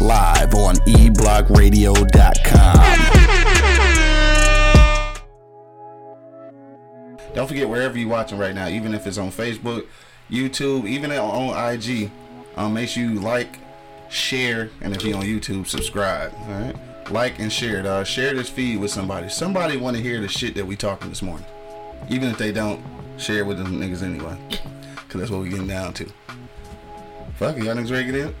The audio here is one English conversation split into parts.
live on eblockradio.com. Don't forget wherever you're watching right now, even if it's on Facebook, YouTube, even on IG, um, make sure you like, share, and if you're on YouTube, subscribe. All right, like and share. Dog. Share this feed with somebody. Somebody want to hear the shit that we talking this morning, even if they don't share it with them niggas anyway, because that's what we getting down to. Fuck y'all niggas ready to get in?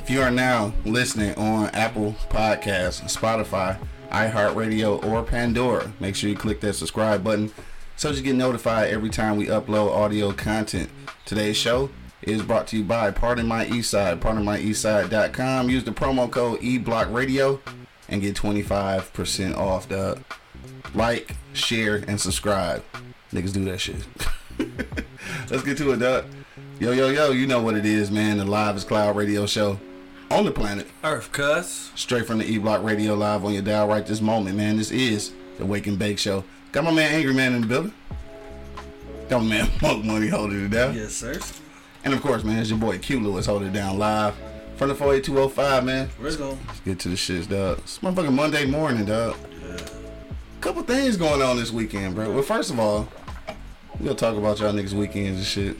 If you are now listening on Apple Podcasts, Spotify, iHeartRadio, or Pandora, make sure you click that subscribe button so you get notified every time we upload audio content. Today's show is brought to you by Pardon My Eastside, pardonmyeastside.com. Use the promo code eBlockRadio and get 25% off the like, share, and subscribe. Niggas do that shit. Let's get to it, Doug. Yo, yo, yo, you know what it is, man. The Live is Cloud radio show on the planet. Earth, cuss. Straight from the E Block Radio Live on your dial right this moment, man. This is the Wake and Bake Show. Got my man Angry Man in the building. Got my man Monk Money holding it down. Yes, sir. And of course, man, it's your boy Q Lewis holding it down live from the 48205, man. Let's go. Let's get to the shits, dog. It's motherfucking Monday morning, dog. Couple things going on this weekend, bro. Well, first of all, we gonna talk about y'all niggas weekends and shit.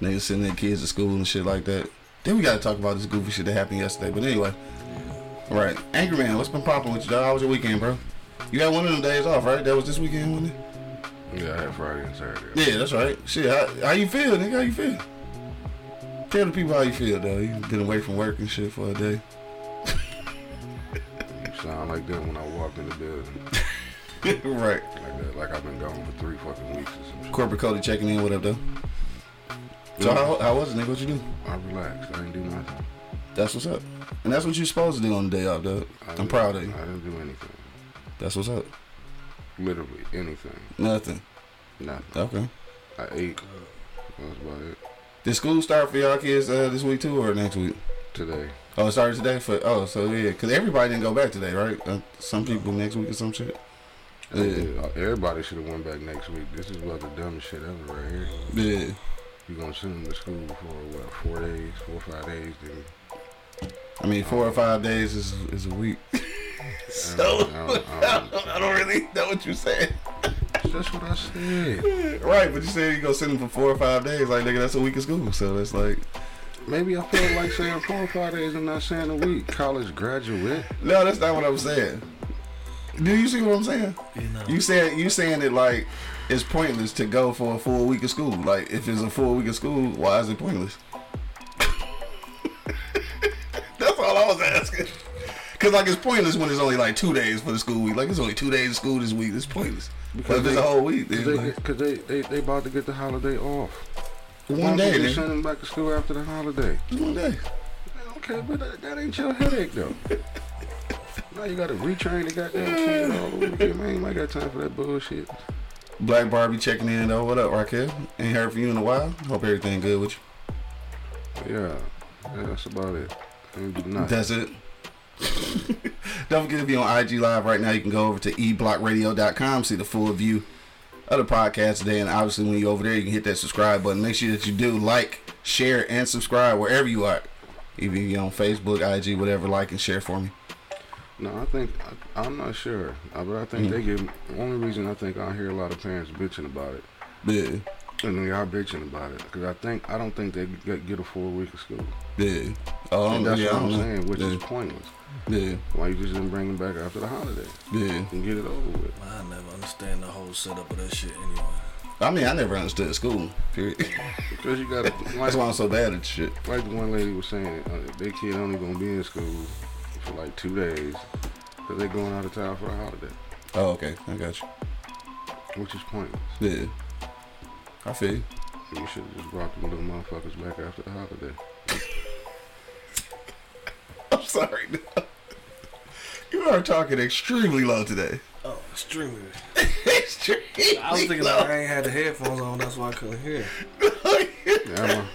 Niggas sending their kids to school and shit like that. Then we gotta talk about this goofy shit that happened yesterday. But anyway, right. Angry Man, what's been popping with you, dog? How was your weekend, bro? You had one of them days off, right? That was this weekend, wasn't it? Yeah, I had Friday and Saturday. Yeah, that's right. Shit, how, how you feel, nigga? How you feel? Tell the people how you feel, though. You been away from work and shit for a day. You sound like that when I walked in the building. right. Like that, like I've been gone for three fucking weeks or some shit. Corporate Cody checking in. What up, though? So how, how was it, nigga? What you do? I relaxed. I didn't do nothing. That's what's up. And that's what you're supposed to do on the day off, dog. I'm proud of you. I didn't do anything. That's what's up. Literally anything. Nothing. Nothing. Okay. I ate. That's about it. Did school start for y'all kids uh, this week too, or next week? Today. Oh, it started today. For oh, so yeah, because everybody didn't go back today, right? Uh, some people next week or some shit. Yeah, Everybody should have went back next week. This is about the dumbest shit ever right here. Yeah. You're gonna send them to school for what, four days, four or five days, then I mean, four or five days is is a week. so I don't, I don't, I don't really know what you said. that's what I said. Right, but you said you're gonna send them for four or five days. Like, nigga, that's a week of school. So it's like, Maybe I feel like saying four or five days. I'm not saying a week. College graduate. no, that's not what I'm saying. Do you see what I'm saying? You know. You said you saying it like it's pointless to go for a full week of school. Like, if it's a full week of school, why is it pointless? that's all I was asking. Cause like it's pointless when it's only like two days for the school week. Like it's only two days of school this week. It's pointless. But if it's a whole week, Because they, like, 'cause they, they, they about to get the holiday off. one day, They send them back to school after the holiday. One day. Okay, but that, that ain't your headache though. now you gotta retrain the goddamn kid all over again. Man, ain't got time for that bullshit. Black Barbie checking in though. What up, Raquel? Ain't heard from you in a while. Hope everything good with you. Yeah, yeah that's about it. That's it. Don't forget to be on IG Live right now. You can go over to eblockradio.com, see the full view of the podcast today. And obviously, when you're over there, you can hit that subscribe button. Make sure that you do like, share, and subscribe wherever you are. Even if you're on Facebook, IG, whatever, like and share for me. No, I think I, I'm not sure, uh, but I think Mm. they give. The only reason I think I hear a lot of parents bitching about it, Yeah, and they are bitching about it, because I think I don't think they get, get a full week of school. yeah. Oh, And that's yeah, what I I'm saying, which yeah. is pointless. yeah, Why you just didn't bring them back after the holiday yeah. and get it over with? I never understand the whole setup of that shit anyway. I mean, I never understood school. Period. Because you got like, That's why I'm so bad at shit. like the one lady was saying, uh, their kid only gonna be in school for like two days because they're going out of town for a holiday, Oh, okay. I got you. which is pointless. Yeah. I feel you. You should have just brought them little motherfuckers back after the holiday. I'm sorry. You are talking extremely low today. Oh, extremely. extremely I was thinking low. like I ain't had the headphones on, that's why I couldn't hear. Yeah, man.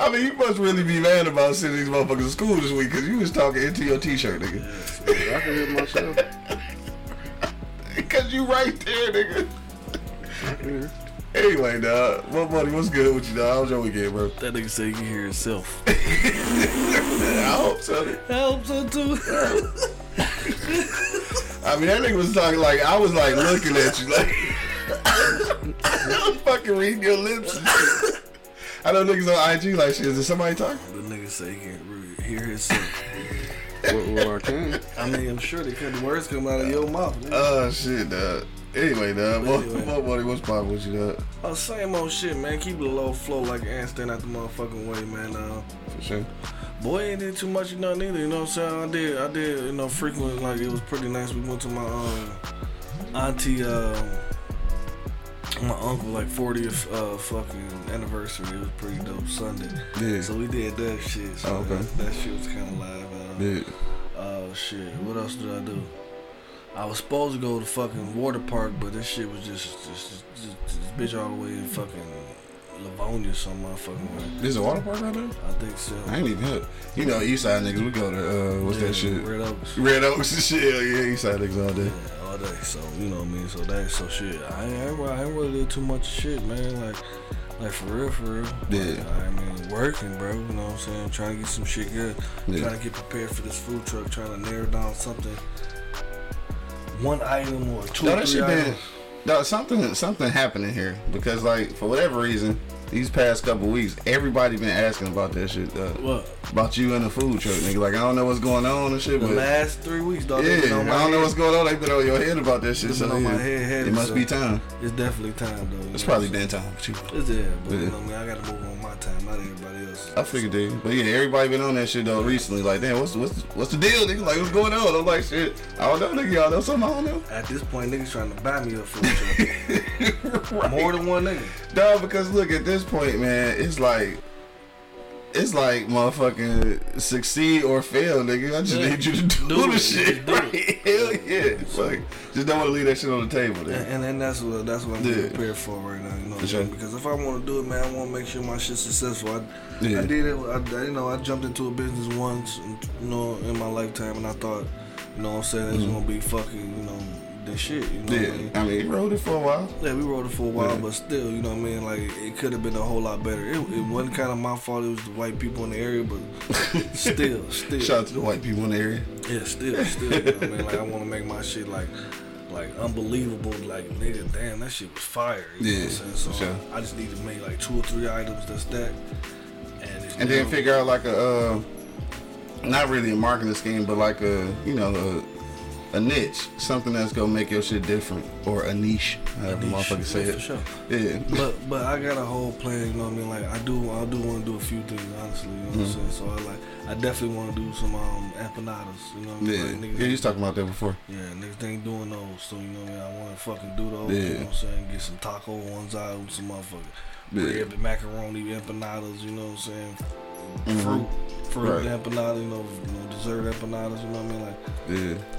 I mean, you must really be mad about sending these motherfuckers to school this week because you was talking into your t-shirt, nigga. I can hear myself. Because you right there, nigga. I can hear. Anyway, dog, what buddy, what's good with you, dog? How was your weekend, bro? That nigga said he can hear himself. I hope so. I hope so too. I mean, that nigga was talking like I was like looking at you, like I was fucking reading your lips. And shit. I know niggas on IG like shit. Is there somebody talking? the niggas say he can't really hear himself. Well, well, I can. I mean, I'm sure they cut the words come out of your mouth. nigga. Oh shit, dog. Anyway, dog, what, Anyway. what buddy, what's poppin' with you, dog? Oh, same old shit, man. Keep it a low flow like an ant stand out the motherfucking way, man. Uh, For sure. boy, ain't did too much, you know, neither. You know what I'm saying? I did, I did, you know, frequent. Like it was pretty nice. We went to my um, auntie, um, my uncle, like 40th uh, fucking anniversary. It was pretty dope Sunday. Yeah. So we did that shit. So okay. that, that shit was kind of live. Uh, Yeah. Oh shit! What else did I do? I was supposed to go to fucking water park, but this shit was just just, just, just this bitch all the way in fucking Livonia, some motherfucking way. There's a water park out there? I think so. I ain't even hit. You know, East Side niggas, we go to uh, what's Yeah, that shit? Red Oaks. Red Oaks and shit. Hell Yeah, East Side niggas all day. Yeah, all day. So you know what I mean. So that so shit. I ain't, I ain't, really- I ain't really did too much shit, man. Like. Like for real, for real. Yeah. I mean, working, bro. You know what I'm saying? Trying to get some shit good. Yeah. Trying to get prepared for this food truck. Trying to narrow down something. One item or two, No, that three shit been. No, something something happening here because like for whatever reason, these past couple weeks, everybody been asking about that shit. Uh, What? about you and the food truck, nigga. Like I don't know what's going on and shit, The but last three weeks, dog. yeah, I don't my know what's going on. They been on your head about that shit. So on yeah, my head heavy, it must so- be time. It's definitely time, though. It's probably been time for you. It's there, but you Yeah. know, what I mean, I gotta move on my time, not everybody else. I figured they, but yeah, everybody been on that shit though recently. Like, damn, what's what's what's the deal, nigga? Like, what's going on? I'm like, shit, I don't know, nigga. Y'all know something I don't know. At this point, niggas trying to buy me a food truck. More than one nigga. No, because look at this point, man. It's like, it's like motherfucking succeed or fail, nigga. I just Yeah. need you to do, Do the it. shit. Do Right? Hell yeah. It's like, just don't want to leave that shit on the table, And, nigga. and, and that's what that's what I'm Yeah. prepared for right now. You know, what I'm sure. saying? because if I want to do it, man, I want to make sure my shit's successful. I, Yeah. I did it. I, you know, I jumped into a business once, you know, in my lifetime, and I thought, you know, what I'm saying it's mm-hmm. gonna be fucking, you know, this shit. You know, what I mean? Yeah, I mean, he rode it for a while. Yeah, we rode it for a while, Yeah. but still, you know what I mean? Like, it could have been a whole lot better. It, it wasn't kind of my fault. It was the white people in the area, but still, still. Shout out to the white people in the area. Yeah, still, still. You know what I mean? Like, I want to make my shit, like, like unbelievable. Like, nigga, damn, that shit was fire. Yeah? So, sure. I just need to make, like, two or three items that's that. And, it's And then figure out like a, uh, not really a marketing scheme, but like a, you know, a, a niche, something that's gonna make your shit different, or a niche, however niche, motherfuckers say yeah, it. For sure. Yeah. But but I got a whole plan, you know what I mean? Like I do I do want to do a few things, honestly, you know what I'm saying? So I like I definitely want to do some um empanadas, you know what I mean? Yeah, Like, niggas, yeah, you was talking about that before. yeah, niggas ain't doing those, so you know what I mean? I want to fucking do those, Yeah. you know what I'm saying? Get some taco ones out with some motherfucking Yeah. bread, macaroni empanadas, you know what I'm saying? Mhm. Fruit, fruit Right. empanadas, you know, you know, dessert empanadas, you know what I mean? Like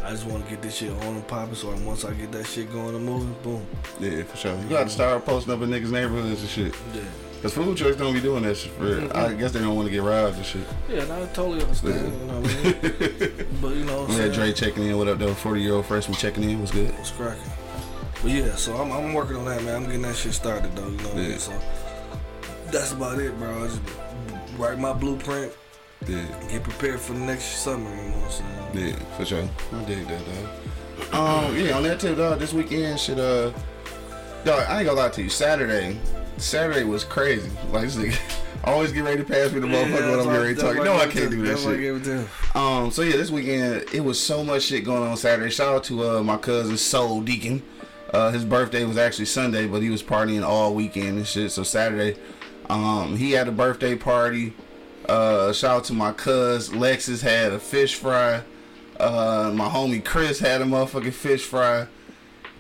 Yeah, I just want to get this shit on and popping, so like, once I get that shit going and moving, boom, yeah, for sure. You gotta start posting up in niggas' neighborhoods and shit. yeah. Cause food trucks don't be doing that shit for real. I guess they don't want to get robbed and shit. Yeah, I totally understand. You know what I mean? but you know, what I'm had Dre checking in. What up, though? Forty year old freshman checking in. Was good. It's cracking. But yeah, so I'm, I'm working on that, man. I'm getting that shit started though. You know what I mean? So that's about it, bro. I just write my blueprint, Yeah, get prepared for the next summer. You know what I'm saying? yeah, for sure. I dig that, dog. Um, yeah, on that tip, dog. This weekend, should, uh, dog. I ain't gonna lie to you. Saturday, Saturday was crazy. Like, this nigga always get ready to pass me the motherfucker when I'm getting ready to talk. Know I can't do that shit. gave it to. Um, so yeah, this weekend it was so much shit going on Saturday. Shout out to uh, my cousin Soul Deacon. Uh, his birthday was actually Sunday, but he was partying all weekend and shit. So Saturday, um, he had a birthday party. Uh, shout out to my cuz Lexus had a fish fry. Uh, my homie Chris had a motherfucking fish fry.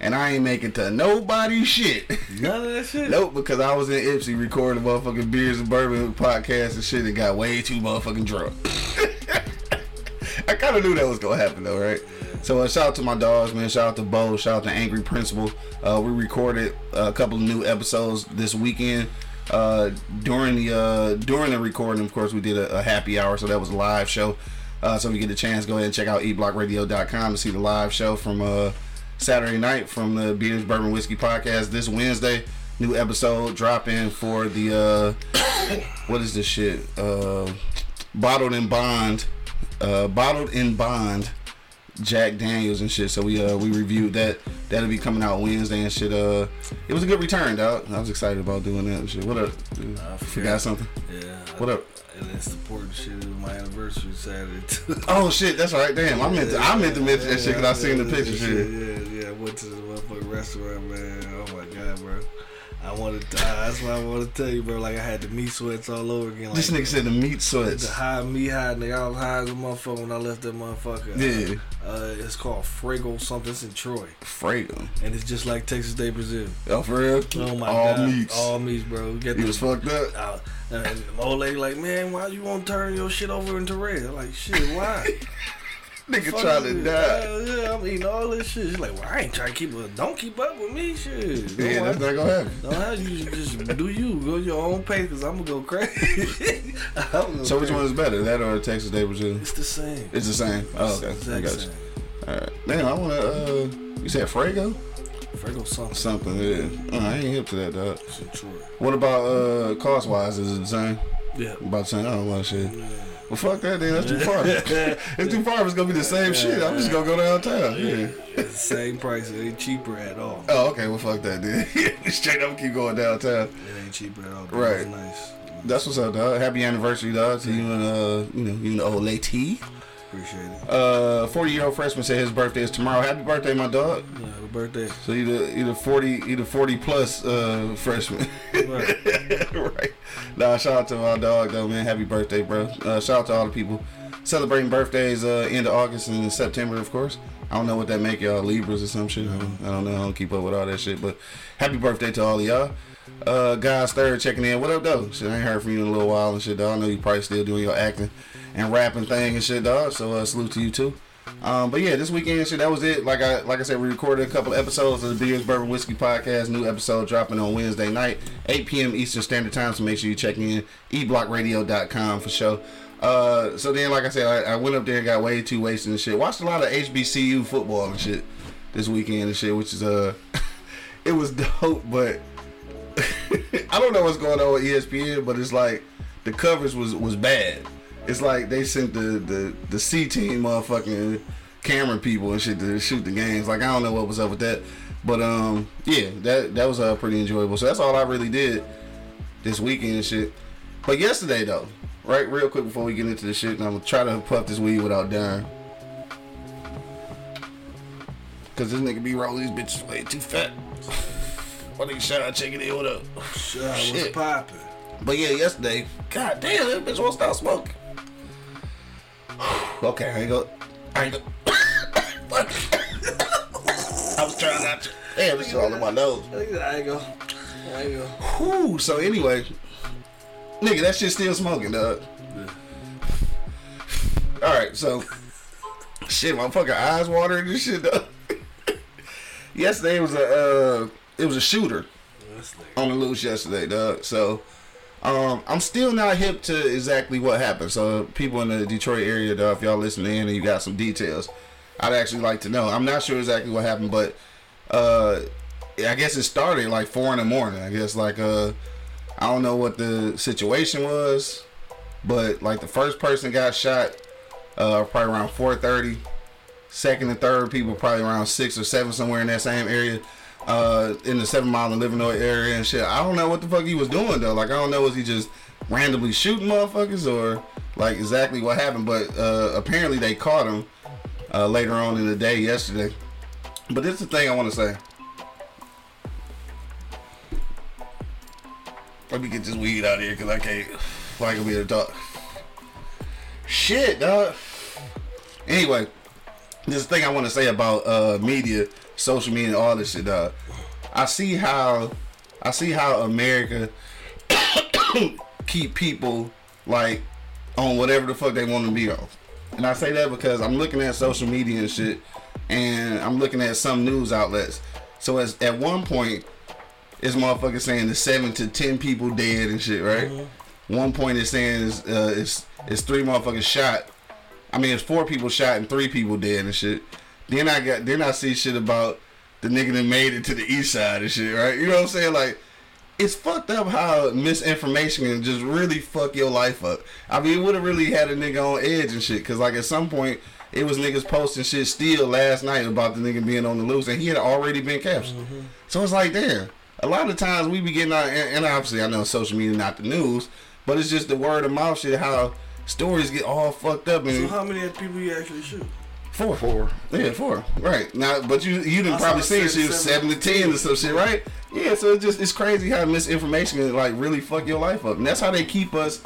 And I ain't making to nobody shit. None of that shit. Nope, because I was in Ypsi recording motherfucking beers and bourbon podcast and shit and got way too motherfucking drunk. I kind of knew that was gonna happen though, right? So uh, shout out to my dogs, man. Shout out to Bo. Shout out to Angry Principal. Uh, we recorded a couple of new episodes this weekend. Uh, during the uh, during the recording, of course, we did a, a happy hour, so that was a live show. Uh, so if you get a chance, go ahead and check out eblockradio.com to see the live show from uh, Saturday night from the Beers Bourbon Whiskey podcast this Wednesday. New episode dropping for the uh, what is this shit? Uh, bottled in bond, uh, bottled in bond. Jack Daniels and shit. So we uh we reviewed that. That'll be coming out Wednesday and shit. Uh, it was a good return, dog. I was excited about doing that and shit. What up? dude? I Forgot something? Yeah. What up? And it's important shit. It was my anniversary Saturday too. Oh shit, that's right. Damn, I meant to, I meant to mention that shit because I seen the picture. Yeah, here. yeah, yeah. I went to the motherfucking restaurant, man. Oh my god, bro. I wanted. To, uh, that's why I want to tell you, bro. Like I had the meat sweats all over again. Like, This nigga said the meat sweats. the high meat high nigga. I was high as a motherfucker when I left that motherfucker. Yeah, Uh, it's called Frago something. It's in Troy, Frago. and it's just like Texas de Brazil. Oh, for real? Oh my All god, meats. all meats, bro. He the was fucked up. uh, and the old lady like, man, why you want to turn your shit over into red? I'm like, shit, why? Nigga trying to die. Hell yeah, I'm eating all this shit. She's like, well, I ain't trying to keep up. Don't keep up with me, shit. Don't Yeah, that's not gonna happen. Don't have you just do you go your own pace because I'm gonna go crazy. Gonna So which one is better, that or Texas de Brazil? It's the same. It's the same. Oh, okay. It's I got you. All right. Damn, I wanna. Uh, you said Frago? Frago something. Something. Yeah. Uh, I ain't hip to that, dog. It's in Troy. What about uh cost wise? Is it the same? Yeah. About the same. I don't want shit. Well, fuck that. Then that's too far. it's too far. It's gonna be the same shit. I'm just gonna go downtown. Yeah. It's the same price. It ain't cheaper at all. Oh, okay. Well, fuck that. Then straight up, keep going downtown. It ain't cheaper at all. Right. Nice. That's what's up, dog. Happy anniversary, dog. To you and uh, you know, you and the old lady. Appreciate it. Uh, 40 year old freshman said his birthday is tomorrow. Happy birthday, my dog. Yeah, happy birthday. So either either 40 either 40 plus uh freshman. Right. right. Nah, shout out to my dog though, man. Happy birthday, bro. Uh, shout out to all the people celebrating birthdays uh end of August and September, of course. I don't know what that make y'all Libras or some shit. I don't, I don't know. I don't keep up with all that shit. But happy birthday to all of y'all. Uh, guys, third checking in. What up, though? Shit, I ain't heard from you in a little while and shit, dog. I know you probably still doing your acting and rapping thing and shit, dog. So uh, salute to you too. Um, but yeah, this weekend shit, that was it. Like I like I said, we recorded a couple episodes of the Beers Bourbon Whiskey Podcast. New episode dropping on Wednesday night, 8 p.m. Eastern Standard Time. So make sure you check in eblockradio.com for sure. Uh, so then, like I said, I, I went up there and got way too wasted and shit. Watched a lot of HBCU football and shit this weekend and shit, which is uh, it was dope, but I don't know what's going on with ESPN, but it's like the coverage was was bad. It's like they sent the the the C team motherfucking camera people and shit to shoot the games. Like I don't know what was up with that, but um yeah, that that was uh pretty enjoyable. So that's all I really did this weekend and shit. But yesterday though, right, real quick before we get into the shit, and I'm gonna try to puff this weed without dying. Cause this nigga be rolling these bitches way too fat. What nigga shout out checking in, what up? Shut up, what's poppin'? But yeah, yesterday, god damn, that bitch won't stop smoking. Okay, I ain't go. I ain't go. I was trying not to. Damn, this is all in my nose. I ain't go. I ain't go. Whew, so anyway, nigga, that shit still smoking, dog. All right, so shit, my fucking eyes watering and shit, dog. yesterday it was a uh, it was a shooter on the loose yesterday, dog. So um, I'm still not hip to exactly what happened. So people in the Detroit area, though, if y'all listening in and you got some details, I'd actually like to know. I'm not sure exactly what happened, but uh, I guess it started like four in the morning. I guess like uh, I don't know what the situation was, but like the first person got shot uh, probably around 4:30. Second and third people probably around six or seven somewhere in that same area. Uh, in the seven mile and Livernois area and shit. I don't know what the fuck he was doing though. Like I don't know was he just randomly shooting motherfuckers or like exactly what happened. But uh, apparently they caught him uh, later on in the day yesterday. But this is the thing I want to say. Let me get this weed out of here because I can't. I can be able to talk. Shit, dog. Anyway, this is thing I want to say about uh, media, social media, all this shit, dog. I see how, I see how America keep people like on whatever the fuck they want to be on, and I say that because I'm looking at social media and shit, and I'm looking at some news outlets. So as at one point, it's motherfucker saying the seven to ten people dead and shit, right? One point is saying is uh, it's it's three motherfuckers shot. I mean, it's four people shot and three people dead and shit. Then I got then I see shit about the nigga that made it to the east side and shit, right? You know what I'm saying? Like, it's fucked up how misinformation can just really fuck your life up. I mean, it would have really had a nigga on edge and shit, cause like at some point it was niggas posting shit still last night about the nigga being on the loose, and he had already been captured. Mm-hmm. So it's like, damn. A lot of times we be getting out, and, and obviously I know social media not the news, but it's just the word of mouth shit. How stories get all fucked up So and how many people you actually shoot? Four. Four. Yeah, four. Right. Now but you you didn't probably seen it she was seven seven to ten or some shit, right? Yeah, so it's just it's crazy how misinformation can like really fuck your life up. And that's how they keep us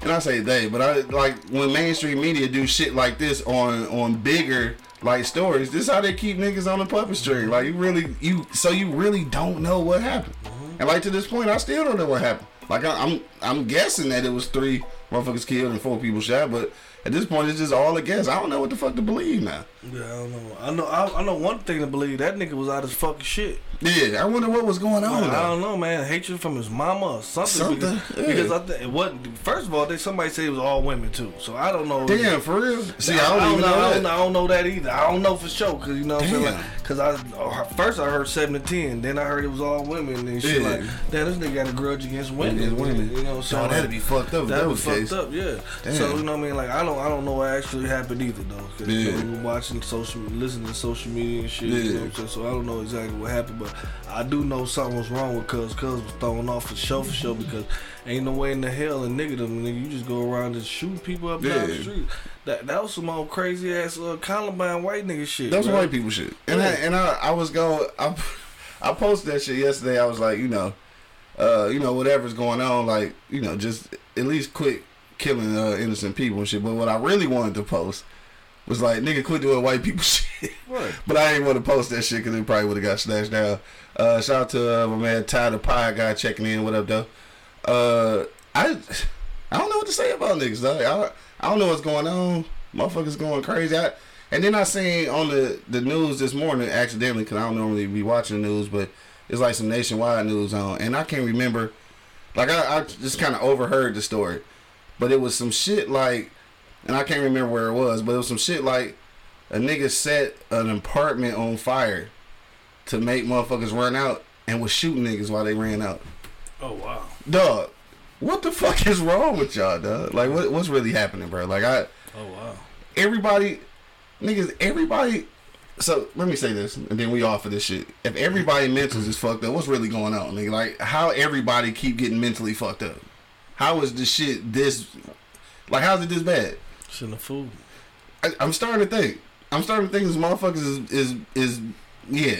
and I say they, but I like when mainstream media do shit like this on on bigger like stories, this is how they keep niggas on the puppet string. Like you really you so you really don't know what happened. Mm-hmm. And like to this point I still don't know what happened. Like I, I'm I'm guessing that it was three motherfuckers killed and four people shot, but at this point it's just all a guess. I don't know what the fuck to believe now. Yeah, I don't know. I know. I, I know one thing to believe. That nigga was out his fucking shit. Yeah, I wonder what was going on. I don't know, man. Hatred from his mama or something. Something, Because, yeah. because I think it wasn't. First of all, they somebody said it was all women too. So I don't know. Damn, for real. See, I, I don't, even know, I that. don't, I don't know that either. I don't know for sure because you know what I'm saying. Damn. Like, Cause I uh, first I heard seven to ten, then I heard it was all women and shit. Yeah. Like, damn, this nigga got a grudge against women. Against women. You know, so that'd be fucked up That'd that be was fucked case. up. Yeah. Damn. So you know what I mean? Like I don't I don't know what actually happened either though. Cause, you Yeah. know, we were watching social, listening to social media and shit. You know what I'm saying? So I don't know exactly what happened, but I do know something was wrong with Cuz. Cuz was thrown off the show for sure because ain't no way in the hell a nigga them nigga you just go around and shoot people up down the street. That that was some old crazy ass uh, Columbine white nigga shit. That's bro. white people shit. And I, and I, I was going. I, I posted that shit yesterday. I was like, you know, uh, you know, whatever's going on, like, you know, just at least quit killing uh, innocent people and shit. But what I really wanted to post was like, nigga, quit doing white people shit. Right. But I didn't want to post that shit because it probably would have got snatched down. Uh, shout out to uh, my man Ty the Pie guy checking in. What up, though? Uh, I I don't know what to say about niggas. Dog. I I don't know what's going on. Motherfuckers going crazy. I, and then I seen on the the news this morning accidentally because I don't normally be watching the news, but it's like some nationwide news on, and I can't remember. Like I, I just kind of overheard the story, but it was some shit like, and I can't remember where it was, but it was some shit like a nigga set an apartment on fire to make motherfuckers run out and was shooting niggas while they ran out. Oh wow. Dog, what the fuck is wrong with y'all, dog? Like, what, what's really happening, bro? Like, I, Oh wow. everybody, niggas, everybody. So let me say this, and then we off of this shit. If everybody mentals is fucked up, what's really going on, nigga? Like, how everybody keep getting mentally fucked up? How is this shit this? Like, how's it this bad? Shouldn't have fooled. I, I'm starting to think. I'm starting to think this motherfuckers is is is yeah.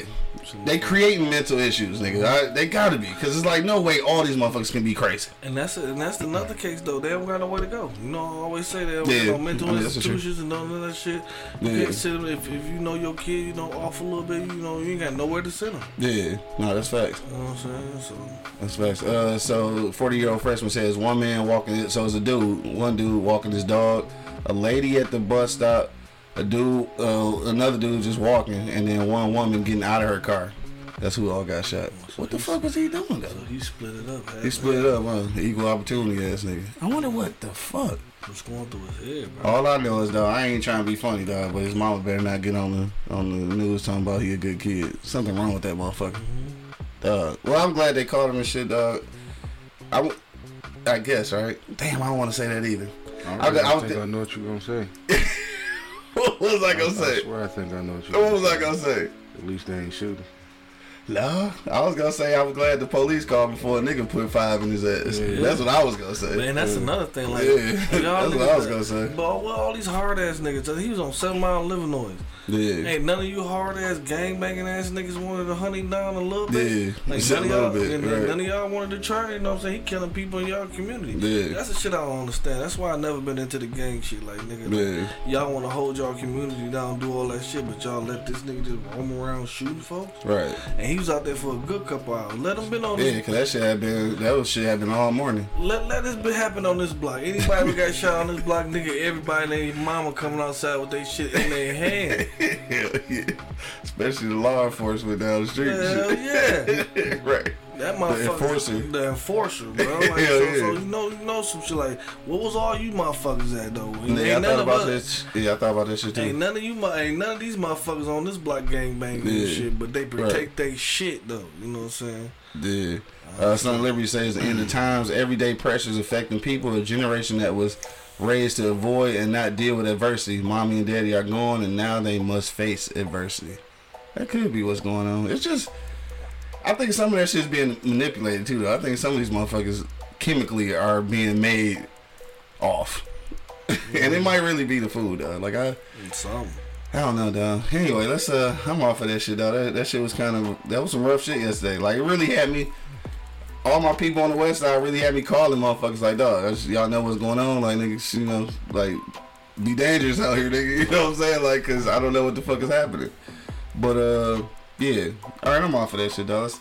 They creating mental issues, nigga. I, they gotta be, cause it's like no way all these motherfuckers can be crazy. And that's and that's another case though. They don't got nowhere to go. You know, I always say that Yeah, no mental I mean, the institutions and none of that shit. You Yeah. can't sit them if, if you know your kid, you know, off a little bit. You know, you ain't got nowhere to send them. Yeah, no, that's facts. You know what I'm saying? So That's facts. Uh, so 40 year old freshman says one man walking. So it's a dude, one dude walking his dog, a lady at the bus stop, a dude, uh, another dude just walking, and then one woman getting out of her car. That's who all got shot. What the fuck was he doing though? so he split it up. He split it up, huh? Equal opportunity ass nigga. I wonder what the fuck. What's going through his head, bro? All I know is though I ain't trying to be funny, dog, but his mama better not get on the on the news talking about he a good kid. Something wrong with that motherfucker. Dog. Well, I'm glad they called him and shit, dog. I, w- I guess, right? Damn, I don't want to say that either. I, I- really I was think th- I know what you're gonna say. what was I gonna I say? swear I think I know what you. What was I gonna say? At least they ain't shooting. No, I was gonna say I was glad the police called before a nigga put five in his ass. Yeah. That's what I was gonna say. Man, that's another thing. Like, Yeah, that's what I was gonna say. But well, all these hard ass niggas. He was on Seven Mile in Livernois. Yeah, Hey, none of you hard ass gang banging ass niggas wanted to hunt him down a little bit. Yeah, like just none of y'all, bit, right. none of y'all wanted to try. You know what I'm saying? He killing people in y'all community. Yeah. That's the shit I don't understand. That's why I never been into the gang shit. Like nigga, like, y'all want to hold y'all community down, do all that shit, but y'all let this nigga just roam around shooting folks. right. And he was out there for a good couple hours. Let him been on Yeah, this. cause that shit had been that was shit had been all morning. Let let this be happen on this block. Anybody who got shot on this block, nigga, everybody and their mama coming outside with their shit in their hand. Hell yeah. Especially the law enforcement down the street. Hell yeah. right. That motherfucker, enforcer. the enforcer, bro. Like, Hell so, yeah. so you know, you know some shit. Like, what was all you motherfuckers at though? And Yeah, I thought about us, that. Yeah, I thought about that shit too. ain't none of you, ain't none of these motherfuckers on this block gang and Yeah. shit. But they protect Right. they shit though. You know what I'm saying? Yeah. Uh, Son of Liberty says, in the times, everyday pressures affecting people, a generation that was raised to avoid and not deal with adversity. Mommy and daddy are gone, and now they must face adversity. That could be what's going on. It's just, I think some of that shit's being manipulated too. Though. I think some of these motherfuckers chemically are being made off, and it might really be the food. Though. Like I, some. I don't know, dog. Anyway, let's uh, I'm off of that shit, though. That, that shit was kind of that was some rough shit yesterday. Like it really had me. All my people on the west side really had me calling motherfuckers like, dog. Y'all know what's going on, like niggas, you know, like be dangerous out here, nigga. You know what I'm saying? Like, cause I don't know what the fuck is happening. But uh, yeah. All right, I'm off of that shit, dog. Let's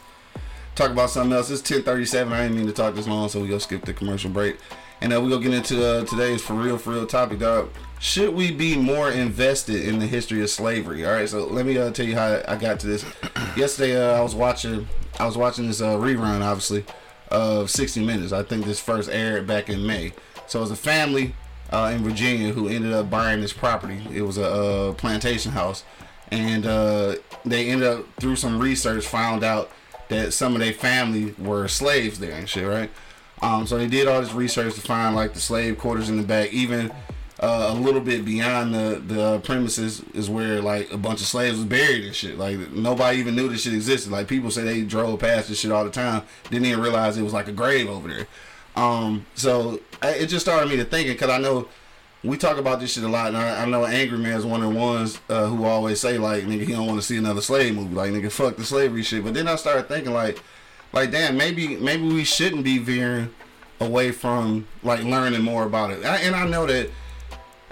talk about something else. It's 10:37. I didn't mean to talk this long, so we go skip the commercial break. And uh, we go get into uh, today's for real, for real topic, dog. Should we be more invested in the history of slavery? All right, so let me uh, tell you how I got to this. Yesterday, uh, I was watching, I was watching this uh, rerun, obviously, of 60 Minutes. I think this first aired back in May. So it was a family uh, in Virginia who ended up buying this property. It was a, plantation house, and uh, they ended up through some research found out that some of their family were slaves there and shit, right? Um, so they did all this research to find like the slave quarters in the back, even uh, a little bit beyond the the premises is where like a bunch of slaves was buried and shit. Like nobody even knew this shit existed. Like people say they drove past this shit all the time, didn't even realize it was like a grave over there. Um, so it just started me to thinking because I know we talk about this shit a lot, and I, I know Angry Man is one of the ones uh, who always say like, nigga, he don't want to see another slave movie, like nigga, fuck the slavery shit. But then I started thinking like, like damn, maybe maybe we shouldn't be veering away from like learning more about it. I, and I know that.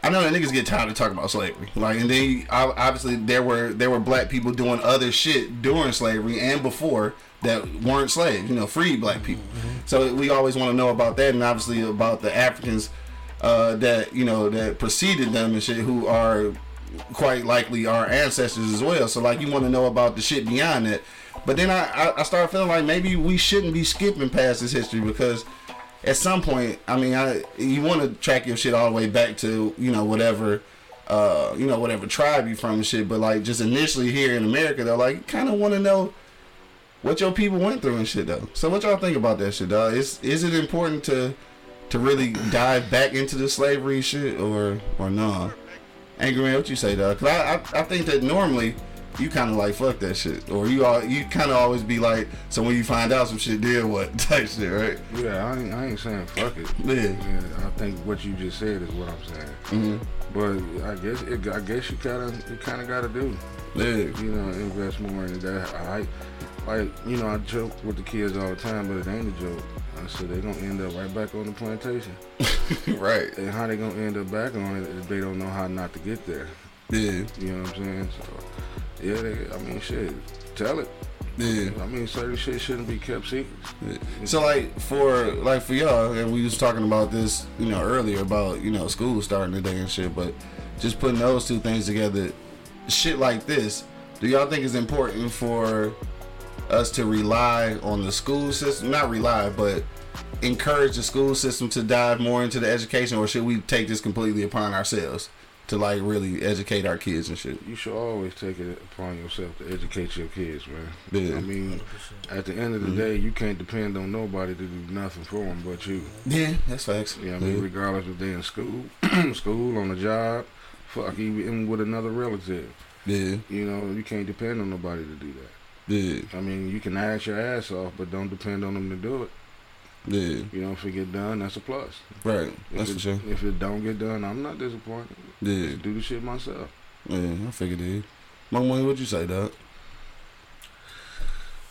I know that niggas get tired of talking about slavery. Like, and then ob- obviously there were there were black people doing other shit during slavery and before that weren't slaves. You know, free black people. So we always want to know about that, and obviously about the Africans uh, that you know that preceded them and shit, who are quite likely our ancestors as well. So like, you want to know about the shit beyond that. But then I, I I started feeling like maybe we shouldn't be skipping past this history because at some point, I mean, I you want to track your shit all the way back to you know whatever, uh, you know whatever tribe you from and shit. But like just initially here in America, though, like kind of want to know what your people went through and shit though. So what y'all think about that shit, dog? Is is it important to to really dive back into the slavery shit or or no? Angry man, what you say, dog? Cause I I, I think that normally. You kind of like fuck that shit, or you all you kind of always be like, so when you find out some shit, then what type shit, right? Yeah, I ain't, I ain't saying fuck it. Yeah. Yeah, I think what you just said is what I'm saying. Mm-hmm. But I guess it, I guess you kind of you kind of got to do. Yeah. You know, invest more in that. I like you know I joke with the kids all the time, but it ain't a joke. I said they gonna end up right back on the plantation, right. and how they gonna end up back on it if they don't know how not to get there. Yeah. You know what I'm saying? So yeah, they, I mean shit, tell it. Yeah. I mean certain shit shouldn't be kept secrets. So like for like for y'all, and we was talking about this, you know, earlier about you know school starting today and shit, but just putting those two things together, shit like this. Do y'all think is important for us to rely on the school system? Not rely, but encourage the school system to dive more into the education, or should we take this completely upon ourselves to like really educate our kids and shit? You should always take it upon yourself to educate your kids, man. Yeah. I mean, at the end of the mm-hmm. day, you can't depend on nobody to do nothing for them but you. Yeah, that's facts. Yeah, I mean, regardless if they're in school, school, on a job, fuck, even with another relative. yeah, You know, you can't depend on nobody to do that. yeah, I mean, you can ask your ass off, but don't depend on them to do it. Yeah. You know, if it get done, that's a plus. Right, If that's it, for sure. If it don't get done, I'm not disappointed. Yeah. Just do the shit myself. Yeah, I figured it. Mom, what'd you say, Doc?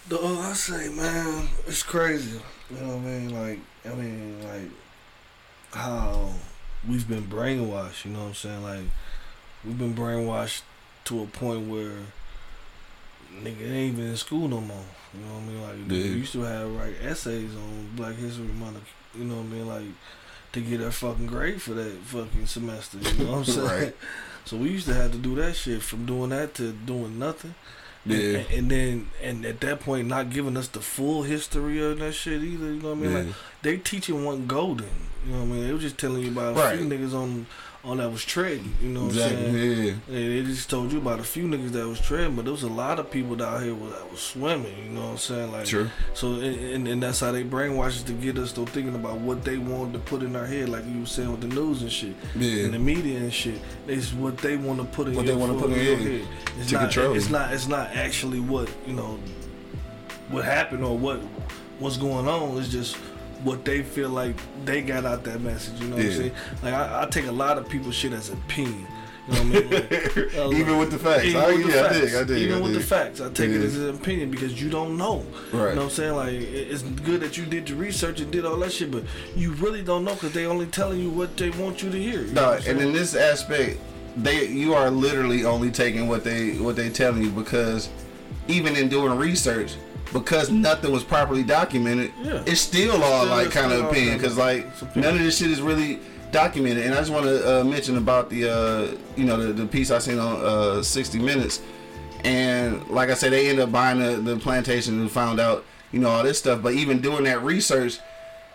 The, uh, I say, man, it's crazy. You know what I mean? Like, I mean, like, how we've been brainwashed. You know what I'm saying? Like, we've been brainwashed to a point where nigga ain't even in school no more. You know what I mean? Like Yeah. we used to have write essays on Black History Month. You know what I mean? Like to get our fucking grade for that fucking semester. You know what I'm saying? Right. So we used to have to do that shit from doing that to doing nothing. Yeah. And, and then and at that point not giving us the full history of that shit either. You know what I mean? Yeah. Like they teaching one golden. You know what I mean? They were just telling you about a Right. few niggas on on that was trading. You know what I'm Exactly. saying? Yeah. Yeah, they just told you about a few niggas that was trading, but there was a lot of people down here that was swimming. You know what I'm saying? Like, True. So, and, and, and that's how they brainwash us to get us to thinking about what they wanted to put in our head, like you were saying with the news and shit, Yeah. and the media and shit. It's what they want to put in What your, they wanna put in your your head. It's to not, control It's not. It's not actually what you know, what happened or what what's going on. It's just what they feel like they got out that message. You know what Yeah. I'm saying? Like I, I take a lot of people's shit as an opinion. You know what I mean? Like, uh, Even with the facts. even I- with the yeah, I facts. dig, I dig, Even I with the facts, I take it as an opinion because you don't know. Right. You know what I'm saying? Like it's good that you did your research and did all that shit, but you really don't know because they only telling you what they want you to hear. You No, and in this aspect, they you are literally only taking what they what they telling you because even in doing research, because nothing was properly documented, Yeah. it's still all like kind of opinion because like none of this shit is really documented. And I just want to uh, mention about the uh, you know the, the piece I seen on uh, 60 Minutes, and like I said, they ended up buying the, the plantation and found out you know all this stuff. But even doing that research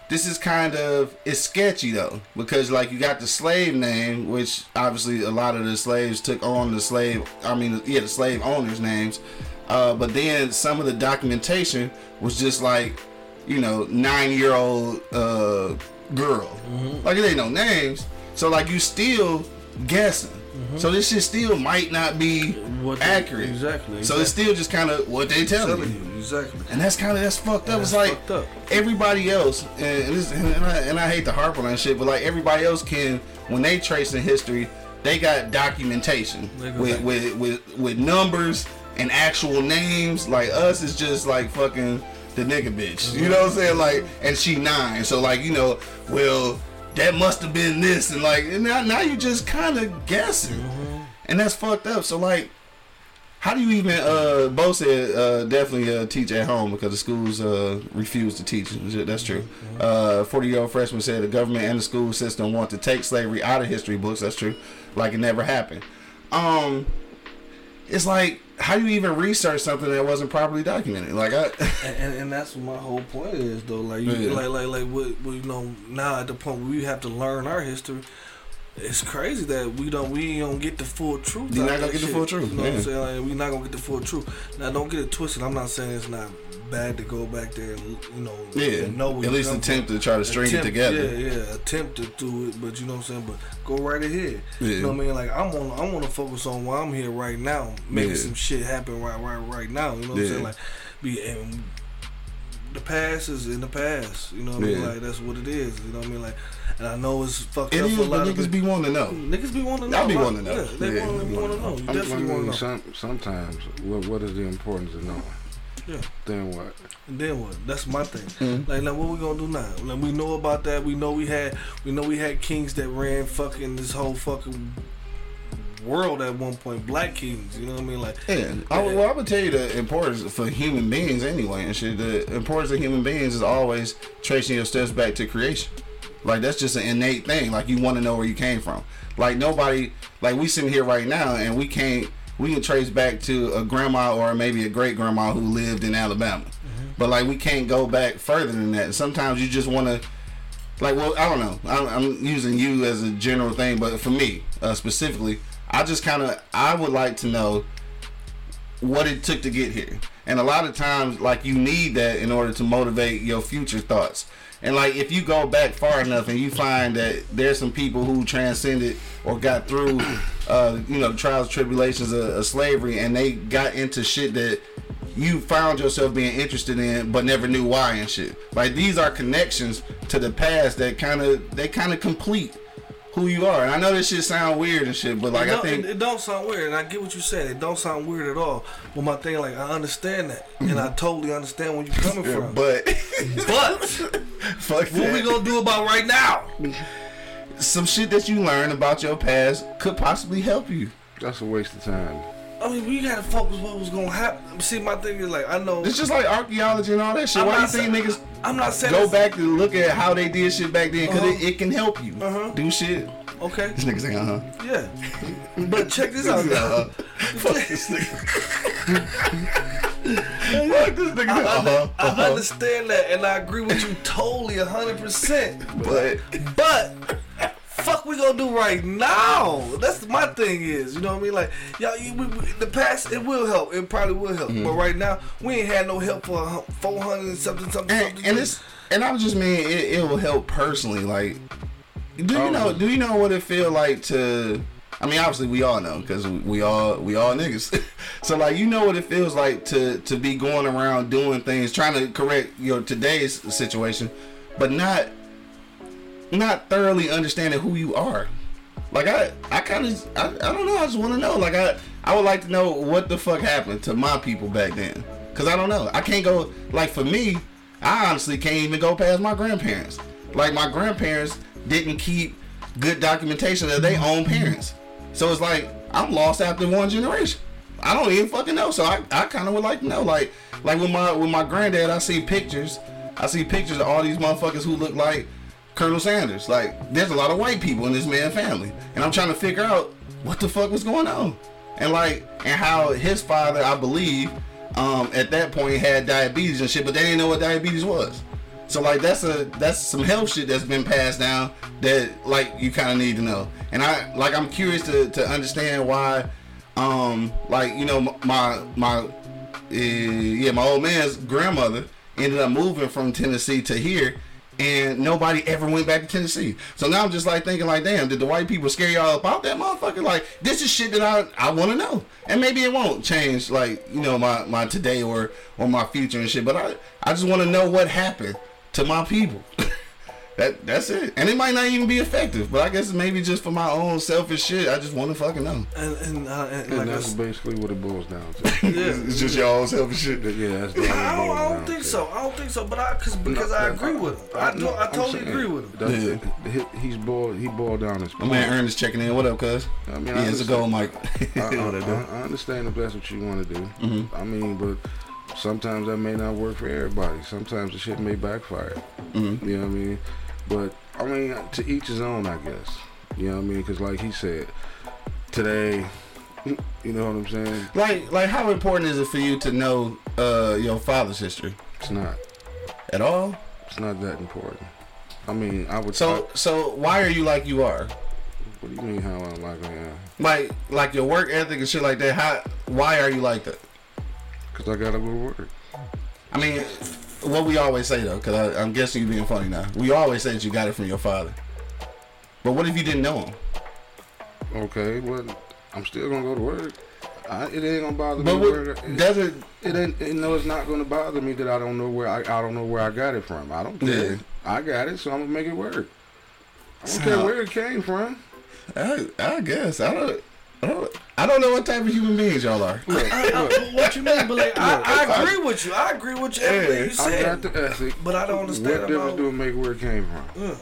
this is kind of it's sketchy though because like you got the slave name which obviously a lot of the slaves took on the slave i mean yeah the slave owners names uh, but then some of the documentation was just like you know nine year old uh, girl. Like it ain't no names. So like you still guessing. So this shit still might not be What they- accurate. exactly, so it's still just kind of what they telling you. exactly. and that's kind of that's fucked up. And It's like up. everybody else, and, and, this, and, I, and I hate to harp on that shit, but like everybody else can, when they trace in history, they got documentation with, with with with numbers and actual names. Like us, is just like fucking the nigga bitch. You know what I'm saying? Like, and she nine, so like you know, well. That must have been this, and like, and now, now you just kind of guessing, Mm-hmm. and that's fucked up. So like, how do you even? Uh, Bo said uh, definitely uh, teach at home because the schools uh, refuse to teach. That's true. Uh, Forty-year-old freshman said the government and the school system want to take slavery out of history books. That's true. Like it never happened. Um, it's like how do you even research something that wasn't properly documented? Like I, And, and, and that's what my whole point is though. Like you, Yeah. like like like what, what you know now at the point where we have to learn our history. It's crazy that we don't we don't get the full truth. You're not gonna get the full truth, You know what. I'm saying? Like, we're not gonna get the full truth. Now don't get it twisted. I'm not saying it's not bad to go back there and you know yeah, and know where at least attempt from. to try to string Attempt- it together. Yeah, yeah, attempt to do it, but you know what I'm saying. But go right ahead. Yeah. You know what I mean? Like I'm on, I want to focus on why I'm here right now, making Yeah. some shit happen right, right, right now. You know what I'm saying? Like, be and the past is in the past. You know what I mean? Like that's what it is. You know what I mean? Like, and I know it's fucked It up is, for a but lot of niggas be wanting to know. niggas be wanting to know. Y'all be wanting to know. Yeah, they Yeah, want to wanna know. You I definitely want to know. some, sometimes, what, what is the importance of knowing? Yeah. Then what? And then what? That's my thing. Mm-hmm. Like now, what we gonna do now? Like we know about that. We know we had. We know we had kings that ran fucking this whole fucking world at one point. Black kings. You know what I mean? Like Yeah, I, well, I would tell you the importance for human beings anyway, and shit. The importance of human beings is always tracing your steps back to creation. Like that's just an innate thing. Like you want to know where you came from. Like nobody, like we sitting here right now, and we can't. We can trace back to a grandma or maybe a great grandma who lived in Alabama, but like we can't go back further than that. Sometimes you just want to like well i don't know. I'm, I'm using you as a general thing but for me uh, specifically i just kind of i would like to know what it took to get here. And a lot of times like you need that in order to motivate your future thoughts and like if you go back far enough and you find that there's some people who transcended or got through uh, you know trials tribulations of, of slavery and they got into shit that you found yourself being interested in but never knew why and shit. Like these are connections to the past that kind of they kind of complete who you are and i know this shit sound weird and shit but like i think it, it don't sound weird, and I get what you said. It don't sound weird at all. But my thing, like, I understand that, and I mm-hmm. totally understand where you're coming from. but But fuck what we gonna do about right now? some shit that you learn about your past could possibly help you That's a waste of time. I mean, we gotta focus what was gonna happen. See, my thing is like, I know. It's just like archaeology and all that shit. I'm Why do you think saying- niggas I'm not saying go back to look at how they did shit back then? Because it, Uh-huh. it can help you Uh-huh. do shit. Okay, This nigga saying, uh huh. yeah, but check this out. Uh-huh. Fuck this nigga. Fuck this nigga. I, Uh-huh. I Uh-huh. understand that, and I agree with you totally, hundred percent. But But fuck, we gonna do right now? That's my thing is, you know what I mean? Like, y'all, you, we, we- the past it will help, it probably will help, Mm-hmm. but right now we ain't had no help for four hundred something, something, and, something. and it's and I'm just mean it, it will help personally. Like, do you know? Do you know what it feel like to? I mean, obviously we all know because we all we all niggas. so like, you know what it feels like to to be going around doing things, trying to correct your today's situation, but not not thoroughly understanding who you are. Like I, I kind of, I, I don't know. I just want to know. Like I, I would like to know what the fuck happened to my people back then. Cause I don't know. I can't go. Like for me, I honestly can't even go past my grandparents. Like my grandparents didn't keep good documentation of their own parents. So it's like I'm lost after one generation. I don't even fucking know. So I, I kind of would like to know. Like, like with my with my granddad, I see pictures. I see pictures of all these motherfuckers who look like Colonel Sanders. Like, there's a lot of white people in this man family, and I'm trying to figure out what the fuck was going on, and like, and how his father, I believe, um, at that point had diabetes and shit, but they didn't know what diabetes was. So like, that's a that's some health shit that's been passed down that like you kind of need to know, and I like I'm curious to to understand why, um, like you know my my uh, yeah, my old man's grandmother ended up moving from Tennessee to here, and nobody ever went back to Tennessee. So now I'm just like thinking, like, damn, did the white people scare y'all about that motherfucker? Like, this is shit that I I want to know, and maybe it won't change, like you know, my my today or or my future and shit. But I I just want to know what happened to my people. That that's it, and it might not even be effective, but I guess maybe just for my own selfish shit, I just want to fucking know. and and, uh, and, And like that's s- basically what it boils down to. yeah. It's just your own selfish shit. yeah, that's the I don't, I don't think to. so. I don't think so. But I, cause, because No, I no, agree with him. I, no, I totally saying, agree with him. That's, he- He's boiled. He boiled down his My man Ernest checking in. What up, cuz? I mean, yeah, I it's a goal, understand- Mike. I, I, What up, dude? I, I understand if that's what you want to do. Mm-hmm. I mean, but sometimes that may not work for everybody. Sometimes the shit may backfire. Mhm. You know what I mean? But I mean, to each his own, I guess. You know what I mean? Because like he said, today, you know what I'm saying? Like, like, how important is it for you to know uh, your father's history It's not. at all? It's not that important. I mean, I would. So, so why are you like you are? what do you mean? How I'm like I am? Like, like your work ethic and shit like that. How? Why are you like that? Because I gotta go to work. I mean, what we always say though, because I'm guessing you're being funny now. We always say that you got it from your father. But what if you didn't know him? Okay, well, I'm still gonna go to work. I, it ain't gonna bother But me. what, where, it, does it? it ain't. It, no, it's not gonna bother me that I don't know where I. I don't know where I got it from. I don't care. Yeah. I got it, so I'm gonna make it work. I don't So- care where it came from. I, I guess I don't. I don't, I don't know what type of human beings y'all are. Look, I, I, look, what you mean? But like, I, Look, I I- agree with you. I agree with you. Everything you I said. got the ethic. But I don't understand What difference do it make where it came from? Yeah.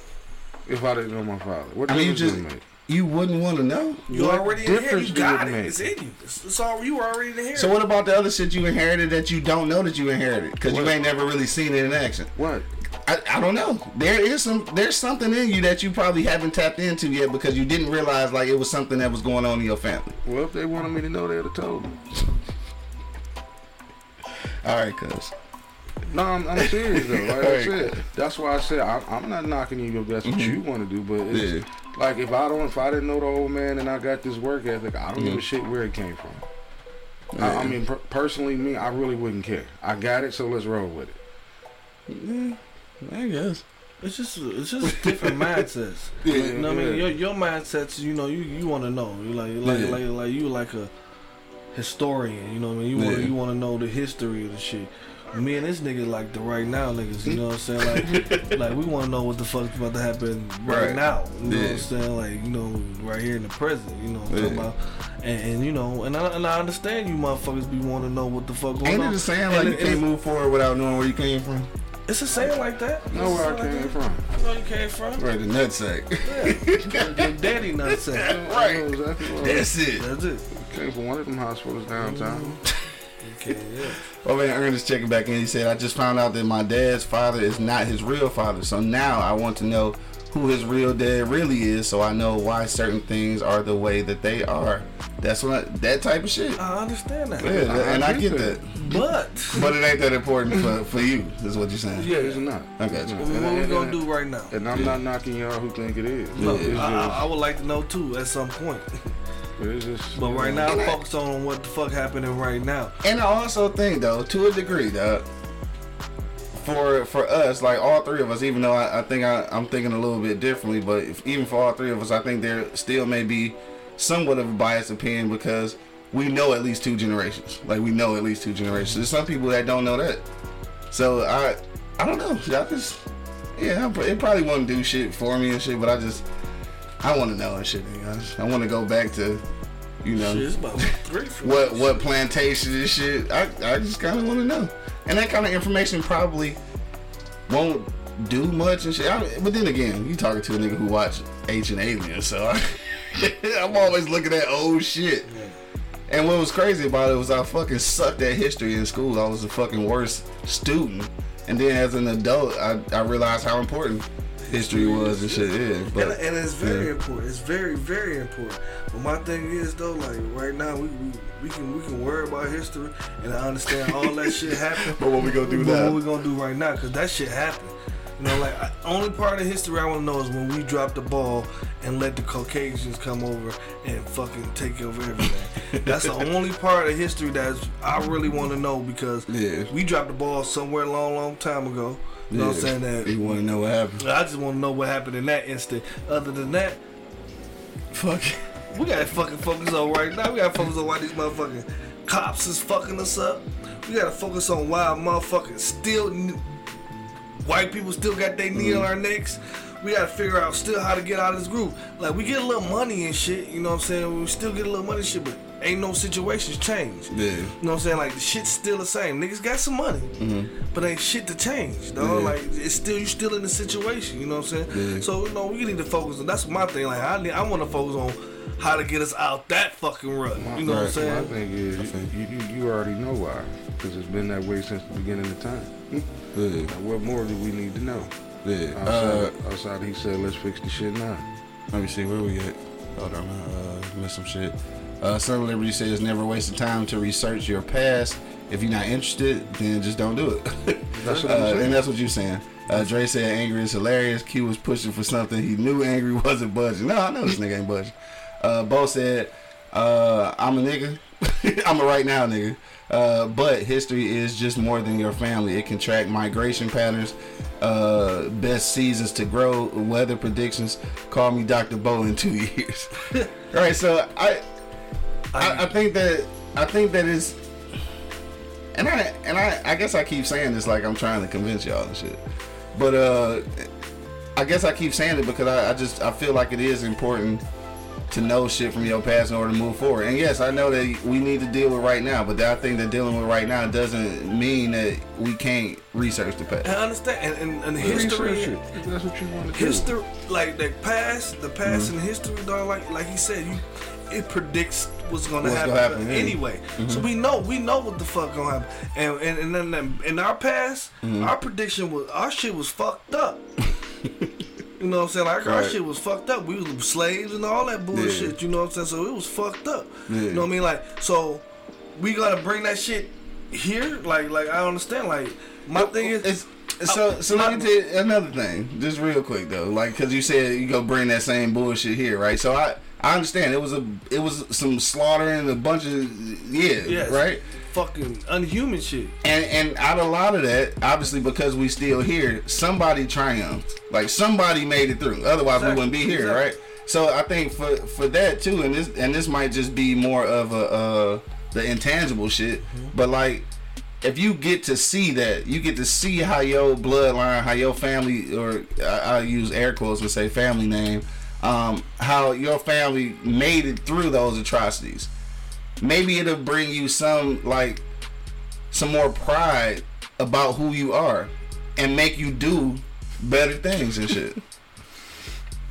If I didn't know my father, what I mean, you difference just do it make? you wouldn't want to know. You What already in here. You got it it. make? It's in you. It's, it's all you already in here. So what about the other shit you inherited that you don't know that you inherited because you ain't never really seen it in action? What? I, I don't know. There is some there's something in you that you probably haven't tapped into yet because you didn't realize like it was something that was going on in your family. Well, if they wanted me to know, they'd have told me. All right, cuz. No, I'm, I'm serious though. Like I said, that's why I said I, I'm not knocking you if that's what mm-hmm. you want to do, but it's, Yeah. like if I don't, if I didn't know the old man and I got this work ethic, I don't give a mm-hmm. shit where it came from. I, I mean, per- personally, me, I really wouldn't care. I got it, so let's roll with it. Mm-hmm. I guess. It's just it's just different mindsets. Yeah, you know what I mean? Your your mindsets, you know, you you want to know. You like like Yeah. like like you like a historian. You know what I mean? You want Yeah. you want to know the history of the shit. Me and this nigga like the right now niggas. You know what I'm saying? Like like we want to know what the fuck's about to happen right, Right. now. You know what I'm saying? Like you know right here in the present. You know what I'm talking Yeah. about? And, and you know, and I, and I understand you motherfuckers be wanting to know what the fuck going Ain't on. it the saying And like you it- can't move forward without knowing where you came from? It's a saying like that. Know where I It's came like from. that. I know you came from. Right, the nutsack. Your daddy nutsack. I know exactly where That's it. That's it. came from one of them hospitals downtown. Mm-hmm. Okay, yeah. Oh man, Ernest checking back in. He said, "I just found out that my dad's father is not his real father. So now I want to know who his real dad really is, so I know why certain things are the way that they are. That's what that type of shit. I understand that. Yeah, I and I get get that. that. But But it ain't that important for, for you, is what you're saying. Yeah, it's not. I got you. No. what we gonna and- do right now? And I'm not knocking y'all who think it is. No, It's just, I, I- I would like to know too at some point. it's just, But you right know, now, focus on what the fuck happening right now. And I also think though, to a degree, dog, for for us, like all three of us, even though I, I think I, I'm thinking a little bit differently, but if, even for all three of us, I think there still may be somewhat of a biased opinion because we know at least two generations. Like we know at least two generations. There's some people that don't know that. So I I don't know. I just yeah, it probably won't do shit for me and shit, but I just I want to know and shit. Know? I want to go back to you know Shit, it's about three. for what what plantation and shit. I I just kind of want to know, and that kind of information probably won't do much and shit. I, but then again, you talking to a nigga who watched Ancient Aliens, so I, I'm always looking at old shit. And what was crazy about it was I fucking sucked at history in school. I was the fucking worst student. And then as an adult, I, I realized how important history was and shit. Yeah, And, but and it's very yeah. important. It's very, very important. But my thing is though, like right now, we, we, we can we can worry about history and I understand all that shit happened. But what we gonna do But now? What we gonna do right now? Cause that shit happened. You know, like I, only part of history I want to know is when we dropped the ball and let the Caucasians come over and fucking take over everything. That's the only part of history that I really want to know because Yeah. we dropped the ball somewhere a long, long time ago. You know what I'm saying? That you want to know what happened? I just want to know what happened in that instant. Other than that, Fuck. It. We gotta fucking focus on right now. We gotta focus on why these motherfucking cops is fucking us up. We gotta focus on why motherfuckers still, white people still got their knee on mm-hmm. our necks. We gotta figure out still how to get out of this group. Like we get a little money and shit, you know what I'm saying? We still get a little money and shit, but ain't no situations change. Yeah. You know what I'm saying? Like the shit's still the same. Niggas got some money, but ain't shit to change, dog. Mm-hmm. Yeah. Like it's still you still in the situation. You know what I'm saying? Yeah. So you know we need to focus on. That's my thing. Like I need, I want to focus on how to get us out that fucking rut. You know what I'm saying? My thing is, you, you, you already know why. Because it's been that way since the beginning of time. Yeah. Now, what more do we need to know? Yeah. Outside, Uh, outside he said, let's fix the shit now. let me see where we at. Hold on, I uh, missed some shit. Uh, Son Liberty says never waste the time to research your past. If you're not interested, then just don't do it. That's uh, and that's what you're saying. Uh, Dre said angry is hilarious. Q was pushing for something he knew angry wasn't budging. No, I know this nigga ain't budging. Uh, Bo said, uh, I'm a nigga. I'm a right now nigga. Uh, but history is just more than your family. It can track migration patterns, uh, best seasons to grow, weather predictions. Call me Dr. Bo in two years. All right, So I, I, I think that I think that is, and I and I I guess I keep saying this like I'm trying to convince y'all and shit, but uh, I guess I keep saying it because I, I just I feel like it is important to know shit from your past in order to move forward. And yes, I know that we need to deal with right now, but that I think that dealing with right now doesn't mean that we can't research the past. I understand. And, and, and history, Research it. That's what you want to do. history, like the past, the past Mm-hmm. and history, dog. Like like he said, you, it predicts what's gonna What's happen, gonna happen, yeah. Mm-hmm. anyway. So we know we know what the fuck gonna happen. And and, and then in our past, Mm-hmm. our prediction was our shit was fucked up. You know what I'm saying? Like our shit was fucked up. We was slaves and all that bullshit. You know what I'm saying? So it was fucked up. Yeah. You know what I mean? Like so, we gotta bring that shit here. Like like I understand. Like my thing is, It's, so so let me tell you another thing, just real quick though, like because you said you go bring that same bullshit here, right? So I I understand it was a it was some slaughtering and a bunch of yeah, yes, right. Fucking unhuman shit. And and out of a lot of that, obviously because we still here, somebody triumphed. Like somebody made it through. Otherwise we wouldn't be here, exactly. right? So I think for for that too, and this and this might just be more of a uh the intangible shit, Mm-hmm. but like if you get to see that, you get to see how your bloodline, how your family, or I, I use air quotes and say family name, um, how your family made it through those atrocities. Maybe it'll bring you some like some more pride about who you are and make you do better things and shit.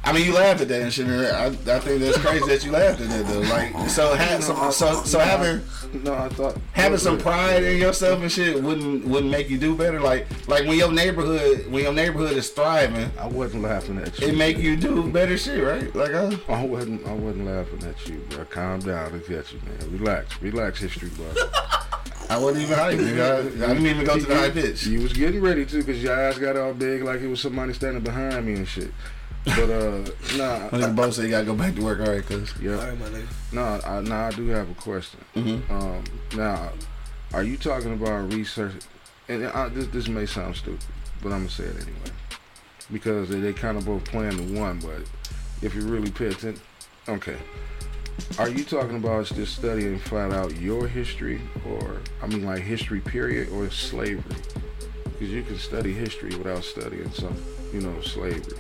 I mean, you laughed at that and shit. I, I think that's crazy that you laughed at that though. Like, so ha- so, so so having No, I thought having some pride in yourself and shit wouldn't wouldn't make you do better. Like like when your neighborhood when your neighborhood is thriving, I wasn't laughing at you. it make you do better shit, right? Like, uh, I wasn't. I wasn't laughing at you, bro. Calm down and catch you, man. Relax, relax, history, bro. I wasn't even hype. Nigga. I, I didn't even go to the high pitch. You was getting ready to, cause your eyes got all big, like it was somebody standing behind me and shit. But uh, nah, I think both say you gotta go back to work. All right, cuz. Yeah, right, my nigga. no, I, now I do have a question. Mm-hmm. Um, now, are you talking about research? And I, this this may sound stupid, but I'm gonna say it anyway, because they, they kind of both play into one. But if you really pay attention, okay. Are you talking about just studying flat out your history, or I mean like history period, or slavery? Because you can study history without studying some, you know, slavery.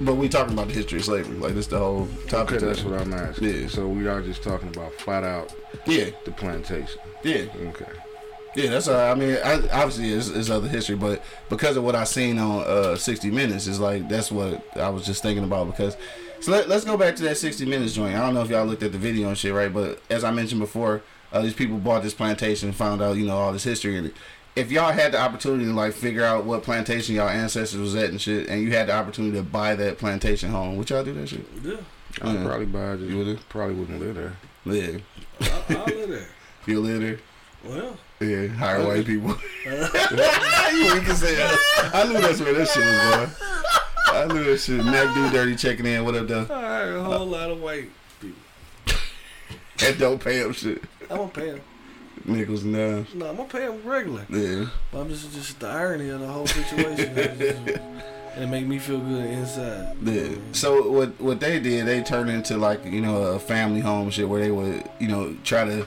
But we talking about the history of slavery. Like this the whole topic. Okay, that's what I'm asking. Yeah. So we are just talking about flat out Yeah, the plantation. yeah. Okay. Yeah, that's all right. I mean, I, obviously it's, it's other history, but because of what I seen on uh, 60 Minutes, is like that's what I was just thinking about. Because so let, let's go back to that 60 Minutes joint. I don't know if y'all looked at the video and shit, right? But as I mentioned before, uh, these people bought this plantation and found out, you know, all this history in it. If y'all had the opportunity to like figure out what plantation y'all ancestors was at and shit, and you had the opportunity to buy that plantation home, would y'all do that shit? Yeah, I'd Yeah. probably buy it. You would? Probably wouldn't live there. Yeah, I, I'll live there. you live there. Well, Yeah, hire white people. you weak as hell. I knew that's where that shit was going. I knew that shit. Mac do dirty checking in. What up, though? I hired a whole lot of white people. And don't pay up shit. I'm gonna pay them. Nickels and uh, dimes. No, I'm gonna pay them regular. Yeah. But I'm just just the irony of the whole situation. Just- it make me feel good inside. Yeah. So what what they did, they turned into like you know a family home shit where they would you know try to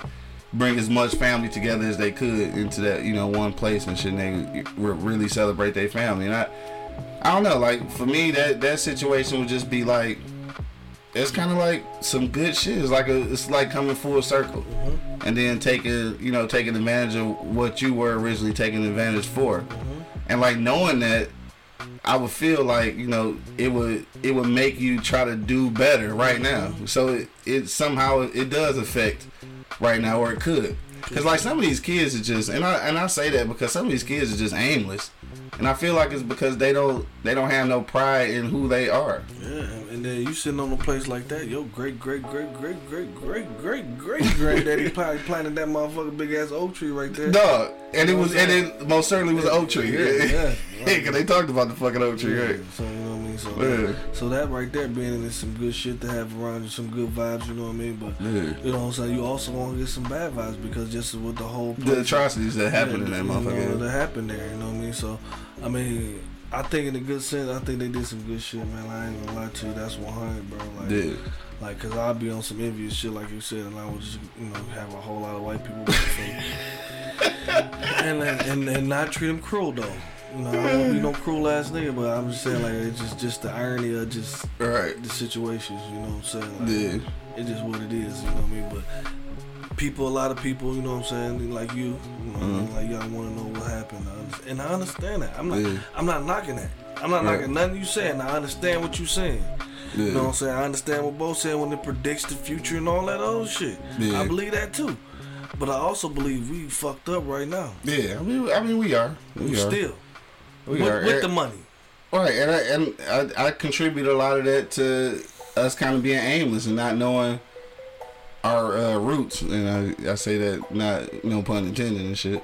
bring as much family together as they could into that you know one place and shit. And they really celebrate their family. And I I don't know. Like for me, that that situation would just be like it's kind of like some good shit. It's like a it's like coming full circle. Mm-hmm. And then taking, you know, taking advantage of what you were originally taking advantage for, mm-hmm. and like knowing that I would feel like you know it would it would make you try to do better right now. Mm-hmm. So it, it somehow it does affect right now, or it could. Cause like some of these kids are just, and I and I say that because some of these kids are just aimless, and I feel like it's because they don't they don't have no pride in who they are. Yeah, and then you sitting on a place like that, your great great great great great great great great great granddaddy probably planted that motherfucking big ass oak tree right there. Dog, and it was and it most certainly was an oak tree. Yeah, yeah. Yeah, cause they talked about the fucking oak tree, right? So you know what I mean. So Yeah. that, so that right there being in some good shit to have around you, some good vibes. You know what I mean. But Yeah. you know what I'm saying. You also want to get some bad vibes because just with the whole The atrocities that happened in that you know, motherfucker. that happened there. You know what I mean. So I mean. I think in a good sense, I think they did some good shit, man. I ain't gonna lie to you. That's 100, bro. Like, Yeah. like, cause I'll be on some envious shit, like you said, and I would just, you know, have a whole lot of white people me. and, and and not treat them cruel though. You know, I don't be no cruel ass nigga, but I'm just saying, like, it's just just the irony of just Right. the situations. You know what I'm saying? Like, Yeah. It's just what it is. You know what I mean? But people, a lot of people, you know what I'm saying, like you, you know, mean? Mm-hmm. like y'all want to know what happened, and I understand that. I'm not, Yeah. I'm not knocking that. I'm not Right. knocking nothing you saying. I understand what you saying. Yeah. You know what I'm saying? I understand what Bo said when it predicts the future and all that other shit. Yeah. I believe that too. But I also believe we fucked up right now. Yeah. I mean, I mean, we are. We, We are. still with, are. with the money. Right, and I, and I, I contribute a lot of that to us kind of being aimless and not knowing our uh, roots. And I, I say that not no pun intended and shit,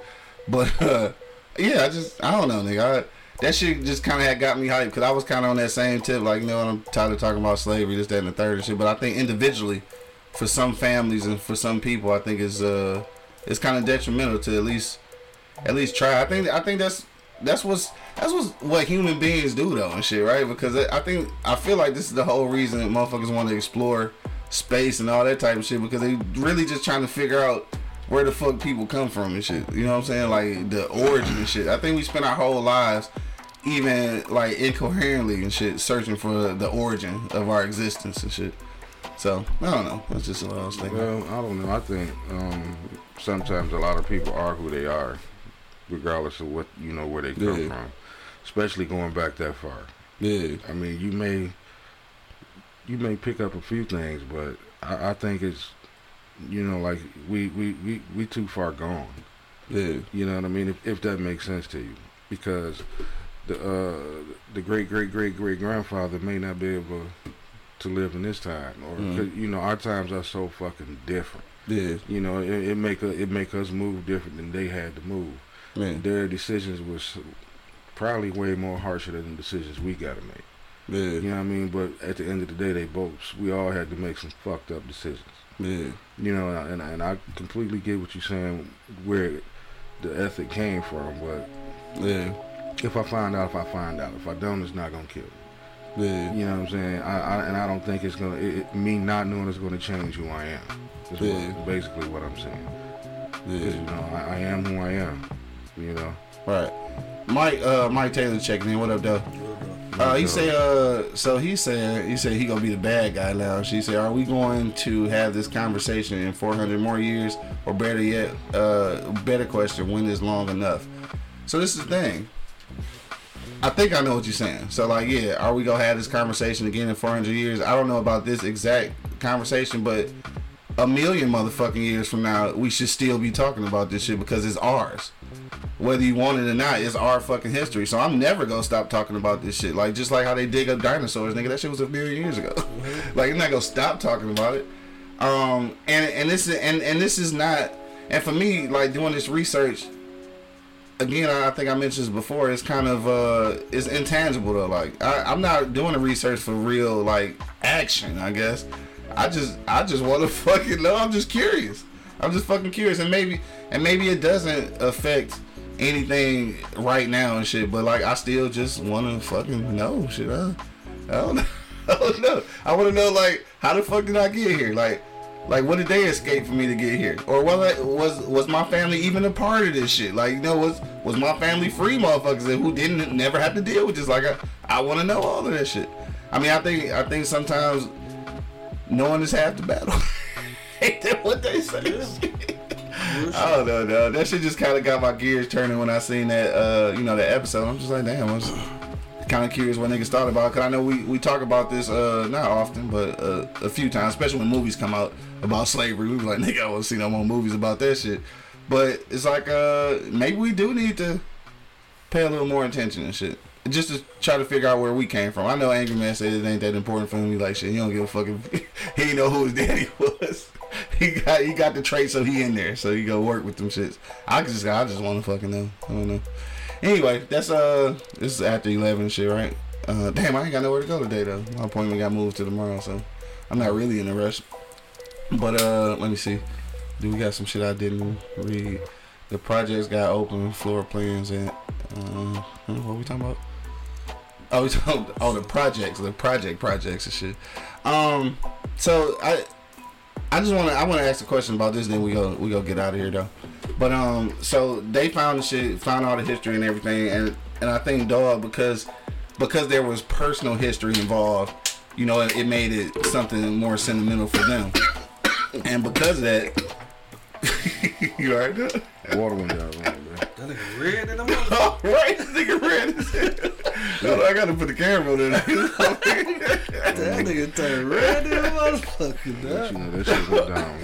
but uh, yeah, I just I don't know, nigga. I, that shit just kind of had got me hyped because I was kind of on that same tip, like you know, I'm tired of talking about slavery, this, that, and the third and shit. But I think individually, for some families and for some people, I think is uh, it's kind of detrimental to at least at least try. I think I think that's that's what's that's what's what human beings do though and shit, right? Because I think I feel like this is the whole reason that motherfuckers want to explore space and all that type of shit because they really just trying to figure out where the fuck people come from and shit. You know what I'm saying? Like the origin and shit. I think we spend our whole lives even like incoherently and shit searching for the origin of our existence and shit. So I don't know. That's just what I was thinking. Well, I don't know. I think um, sometimes a lot of people are who they are, regardless of what you know where they come Yeah. from. Especially going back that far. Yeah. I mean, you may you may pick up a few things, but I, I think it's you know like we we we we too far gone. Yeah. You know what I mean? If if that makes sense to you, because the uh the great great great great grandfather may not be able to live in this time, or. 'cause, you know our times are so fucking different. Yeah. You know, it, it make a, it make us move different than they had to move. Man. Their decisions was probably way more harsher than the decisions we got to make. Yeah. You know what I mean? But at the end of the day, they both we all had to make some fucked up decisions. Yeah. You know, and I, and, I- and I completely get what you're saying where the ethic came from. But Yeah. if I find out, if I find out, if I don't, it's not gonna kill me. Yeah. You know what I'm saying? I, I and I don't think it's gonna it, it- me not knowing it's gonna change who I am. Is Yeah. what, basically what I'm saying. Yeah. you know, I, I am who I am. You know. Right. Mike uh Mike Taylor checking in. What up, though? Uh, he So- say, uh, so he said, he said he gonna be the bad guy now. She said, are we going to have this conversation in 400 more years, or better yet, uh, better question, when is long enough? So this is the thing. I think I know what you're saying. So like, yeah, are we gonna have this conversation again in 400 years? I don't know about this exact conversation, but a million motherfucking years from now, we should still be talking about this shit because it's ours whether you want it or not, it's our fucking history. So I'm never gonna stop talking about this shit. Like just like how they dig up dinosaurs, nigga. That shit was a million years ago. like I'm not gonna stop talking about it. Um, and and this is and and this is not. And for me, like doing this research, again, I think I mentioned this before. It's kind of uh, it's intangible though. Like I, I'm not doing the research for real like action. I guess I just I just want to fucking know. I'm just curious. I'm just fucking curious, and maybe and maybe it doesn't affect anything right now and shit. But like I still just want to fucking know shit. I, I don't know. I don't know. I want to know like how the fuck did I get here? Like. Like what did they escape for me to get here, or was was was my family even a part of this shit? Like you know was was my family free motherfuckers and who didn't never have to deal with this? Like I I want to know all of that shit. I mean I think I think sometimes knowing is half the battle. Ain't that what they say? I don't know, dog. That shit just kind of got my gears turning when I seen that, uh, you know, that episode. I'm just like, damn, I was kind of curious what niggas thought about. Cause I know we, we talk about this, uh, not often, but uh, a few times, especially when movies come out about slavery. We be like, nigga, I want to see no more movies about that shit. But it's like, uh, maybe we do need to pay a little more attention and shit. Just to try to figure out where we came from. I know Angry Man said it ain't that important for. He like shit. He don't give a fucking. he know who his daddy was. He got he got the trait, so he in there. So he go work with them shits. I just I just want to fucking know. I don't know. Anyway, that's uh this is after eleven shit, right? Uh, damn, I ain't got nowhere to go today though. My appointment got moved to tomorrow, so I'm not really in a rush. But uh, let me see. Do we got some shit I didn't read? The projects got open floor plans and uh, what we talking about? Oh, we talking oh the projects, the project projects and shit. Um, so I I just want to I want to ask a question about this. Then we go we go get out of here though. But um, so they found the shit, found all the history and everything, and and I think dog because because there was personal history involved, you know, it, it made it something more sentimental for them, and because of that, you alright? Water went. That nigga red in the mother. Oh, right, this nigga red. as hell. No, I gotta put the camera on there. That nigga turned red in the motherfucker. But dog. you know that shit went down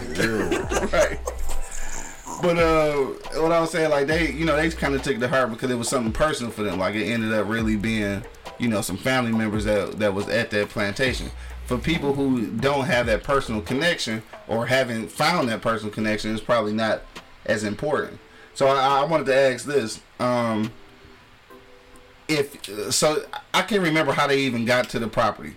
real. right. But uh, what I was saying, like they, you know, they kind of took it to heart because it was something personal for them. Like it ended up really being, you know, some family members that that was at that plantation. For people who don't have that personal connection or haven't found that personal connection, it's probably not as important. So I, I wanted to ask this: um, if so, I can't remember how they even got to the property.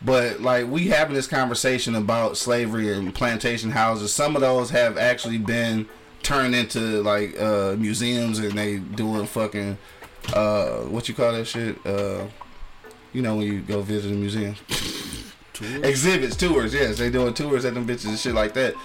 But like we having this conversation about slavery and plantation houses, some of those have actually been turned into like uh museums and they doing fucking uh what you call that shit? Uh you know when you go visit a museum. Exhibits, tours, yes, they doing tours at them bitches and shit like that.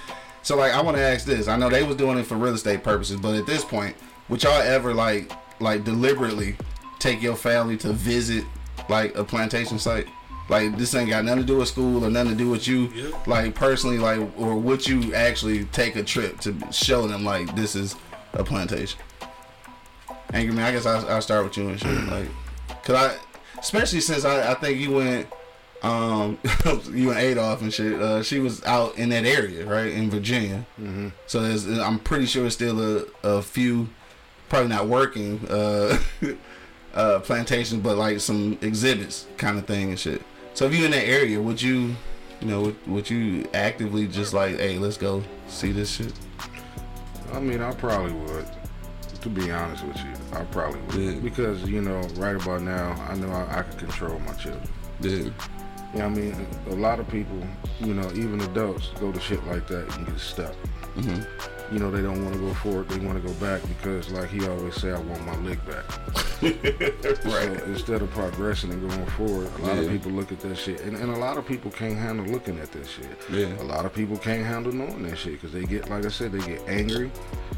So like I wanna ask this. I know they was doing it for real estate purposes, but at this point, would y'all ever like like deliberately take your family to visit like a plantation site? Like this ain't got nothing to do with school or nothing to do with you, Yep. like personally, like or would you actually take a trip to show them like this is a plantation? Angry man, I guess I'll, I'll start with you and shit, like, cause I, especially since I, I think you went um, you and Adolf and shit. Uh, she was out in that area, right in Virginia. hmm So there's, I'm pretty sure it's still a, a few, probably not working uh, uh, plantations, but like some exhibits kind of thing and shit. So if you in that area, would you, you know, would, would you actively just like, hey, let's go see this shit? I mean, I probably would. To be honest with you, I probably would Yeah. because you know, right about now, I know I, I can control my children. Yeah, You know what I mean? A lot of people, you know, even adults go to shit like that and get stuck. hmm You know, they don't want to go forward, they want to go back because, like he always say, I want my lick back. Right. So instead of progressing and going forward, a lot of people look at that shit. And, and a lot of people can't handle looking at that shit. Yeah. A lot of people can't handle knowing that shit because they get, like I said, they get angry,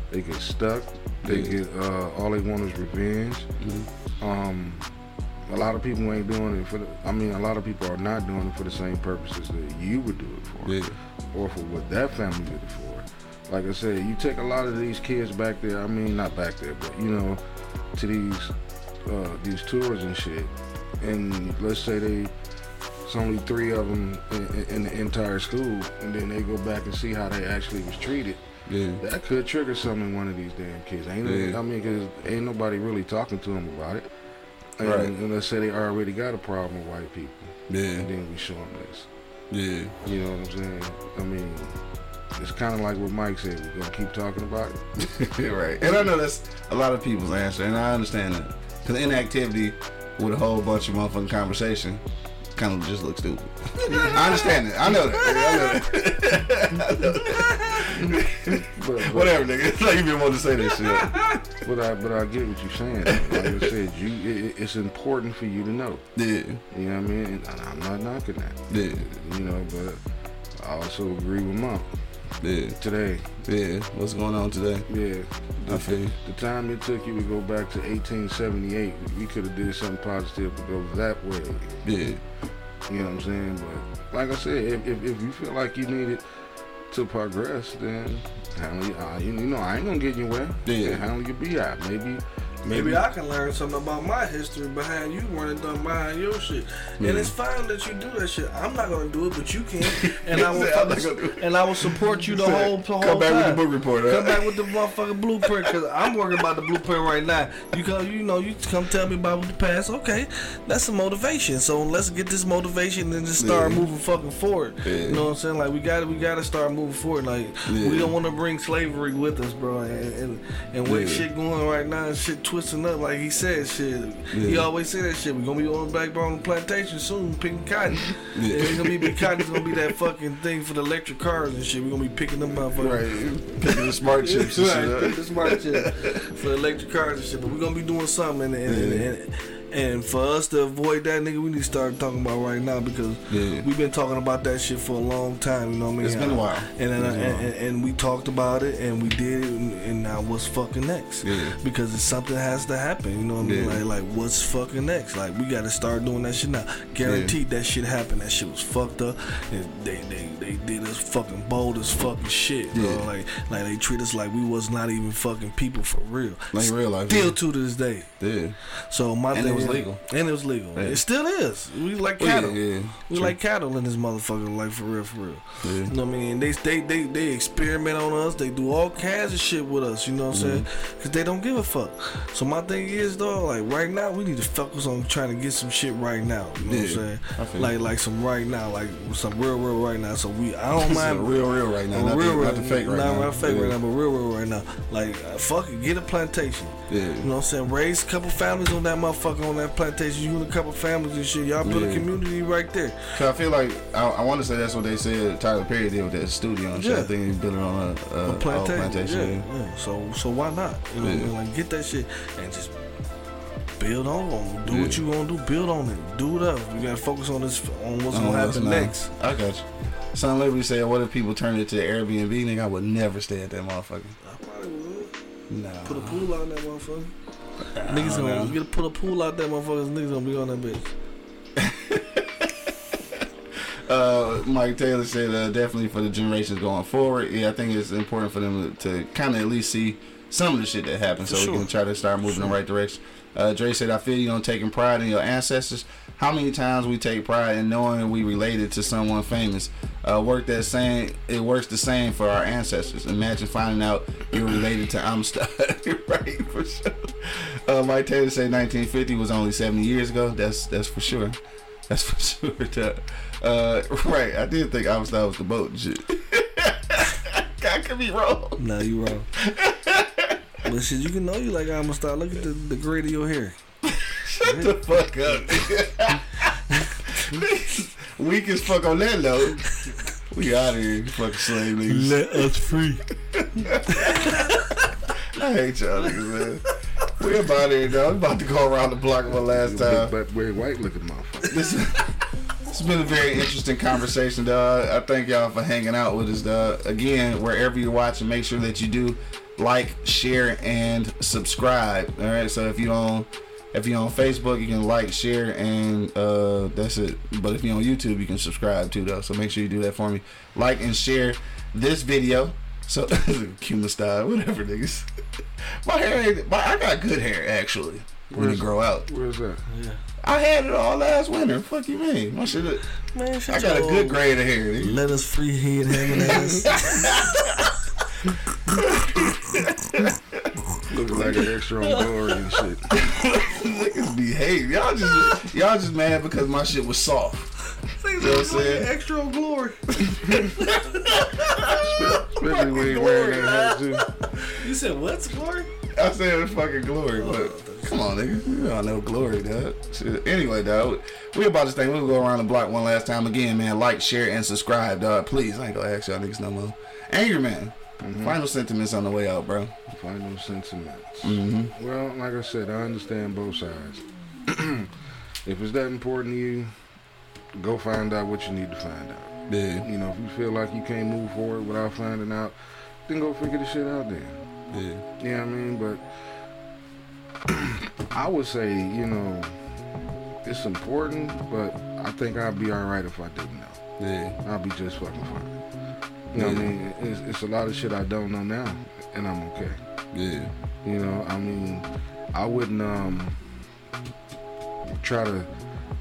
they get stuck, they Yeah. get, uh, all they want is revenge. Mhm. Um, a lot of people ain't doing it for the, I mean, a lot of people are not doing it for the same purposes that you would do it for Yeah, or for what that family did it for. Like I said, you take a lot of these kids back there. I mean, not back there, but you know, to these uh, these tours and shit. And let's say they, it's only three of them in, in the entire school, and then they go back and see how they actually was treated. yeah, That could trigger something in one of these damn kids. Ain't no- Yeah. I mean, cause ain't nobody really talking to them about it. And, Right. and let's say they already got a problem with white people, yeah, and then we show them this. yeah. You know what I'm saying? I mean, it's kind of like what Mike said. We're gonna keep talking about it. right. And I know that's a lot of people's answer, and I understand that. Because inactivity with a whole bunch of motherfucking conversation kind of just look stupid. I understand it. I know that. I know that. But, but, Whatever, nigga. It's like you been wanting to say this shit. but I but I get what you're saying. Like I said, you it, it's important for you to know. Yeah, You know what I mean? And I'm not knocking that. yeah, You know, but I also agree with Mom yeah, today. yeah. What's going on today? Yeah, I the, feel you. the time it took you to go back to 1878, we could have did something positive to go that way. Yeah, You know what I'm saying? But like I said, if, if, if you feel like you need it to progress, then your, uh, you, you know, I ain't gonna get way. Yeah. handle your BI. Maybe, Maybe I can learn something about my history behind you running done behind your shit. And mm-hmm. it's fine that you do that shit. I'm not gonna do it, but you can. And I will Said, "I'm fucking- gonna do it." and I will support you the Said, whole the whole Come back time. with the book report. Huh? Come back with the motherfucking blueprint because I'm working about the blueprint right now. You come, you know, you come tell me about the past. Okay, that's a motivation. So let's get this motivation and just start Yeah. moving fucking forward. Yeah. You know what I'm saying? Like we got to we got to start moving forward. Like Yeah. we don't want to bring slavery with us, bro. And and, and with shit going right now, shit twisting up. Like he said, shit. He always say that shit. We're gonna be on the back on the plantation soon, picking cotton. Yeah. It's gonna be big cotton. It's gonna be that fucking thing for the electric cars and shit. We're gonna be picking them motherfuckers. Right, picking the smart chips and Right, shit. pick huh? the smart chip for electric cars and shit. But we're gonna be doing something, and and, and, and, and for us to avoid that, nigga, we need to start talking about right now because Yeah. we've been talking about that shit for a long time. You know what I mean? It's been a while. And and, It's been a and, and, we talked about it, and we did it, and, and now what's fucking next? Yeah. Because it's something has to happen. You know what I mean? Yeah. Like like what's fucking next? Like we got to start doing that shit now. Guaranteed that shit happened. That shit was fucked up. And they they they did us fucking bold as fucking shit, bro. Yeah. Like like they treat us like we was not even fucking people for real. Like real life. Still yeah. to this day. Yeah. So my thing was legal. And it was legal. Yeah. It still is. We like Oh, yeah, cattle. yeah. We True. like cattle in this motherfucker, like for real, for real. You know what I mean? They they they they experiment on us. They do all kinds of shit with us. You know what I'm saying? Mm-hmm. Because they don't give a fuck. So my thing is though, like right now, we need to focus on trying to get some shit right now. You know what I'm saying? Like like some right now, like some real real right now. So we I don't mind real, real right now. Not, real, the, not the fake right not now. Not the fake right now, but real, real right now. Like, uh, fuck it, get a plantation. Yeah. You know what I'm saying? Raise a couple families on that motherfucker on that plantation. You and a couple families and shit. Y'all build a community right there. Cause I feel like I, I want to say that's what they said. Tyler Perry did with that studio and shit. Yeah. I think he built it on a, a, A plantation. plantation. yeah, yeah. So so why not? You know Yeah. Like get that shit and just build on it. Do what you gonna do. Build on it. Do it up. You gotta focus on this on what's gonna happen next. I got you. Son Liberty said, "What if people turned it to Airbnb? Nigga, I would never stay at that motherfucker. I probably would. Nah. Put a pool out in that motherfucker. Niggas gonna get a, put a pool out there, motherfuckers. Niggas gonna be on that bitch. Uh, Mike Taylor said, uh, definitely for the generations going forward. Yeah, I think it's important for them to, to kind of at least see some of the shit that happened, so sure. we can try to start moving in the right direction. Uh, Dre said, "I feel you on taking pride in your ancestors. How many times we take pride in knowing we related to someone famous? Uh, work that same. It works the same for our ancestors. Imagine finding out you're related to Amistad. right, for sure. Uh, Mike Taylor said 1950 was only 70 years ago. That's that's for sure. That's for sure. Uh, right, I did think Amistad was the boat and shit. I could be wrong. No, you wrong. but shit, you can know you like start. Look at the, the grade of your hair. Shut the fuck up. Weak as fuck on that note. We out of here, you fucking slave niggas. Let us free. I hate y'all niggas, man. We about here, though. I'm about to go around the block one last time. But, but very white looking motherfucker. This it's been a very interesting conversation, dog. I thank y'all for hanging out with us, dog. Again, wherever you're watching, make sure that you do like, share, and subscribe. All right. So if you on if you're on Facebook, you can like, share, and uh, that's it. But if you're on YouTube, you can subscribe too, though. So make sure you do that for me. Like and share this video. So Cuban style, whatever, niggas. My hair, ain't, my, I got good hair actually. When it grow out, Where's that? Yeah. I had it all last winter. Fuck you, mean? My shit. Man, I got a good grade of hair. nigga. Let us free head having ass. Looking like an extra on glory and shit. Niggas behave. Y'all just y'all just mad because my shit was soft. You know what I'm saying? Extra on glory. Especially when you wearing that hat too. You said what's glory? I said it's fucking glory, but oh, come on, nigga. You all know glory, dog. Shit. Anyway, dog, we about this thing. We'll go around the block one last time again, man. Like, share, and subscribe, dog. Please, I ain't gonna ask y'all niggas no more. Angry man. Final sentiments on the way out, bro. Final sentiments. Mm-hmm. Well, like I said, I understand both sides. if it's that important to you, go find out what you need to find out. Yeah, You know, if you feel like you can't move forward without finding out, then go figure the shit out then. yeah, You know what I mean? But I would say, you know, it's important, but I think I'd be alright if I didn't know. yeah, I'd be just fucking fine. You know what I mean? It's, it's a lot of shit I don't know now, and I'm okay. yeah, You know, I mean, I wouldn't um try to,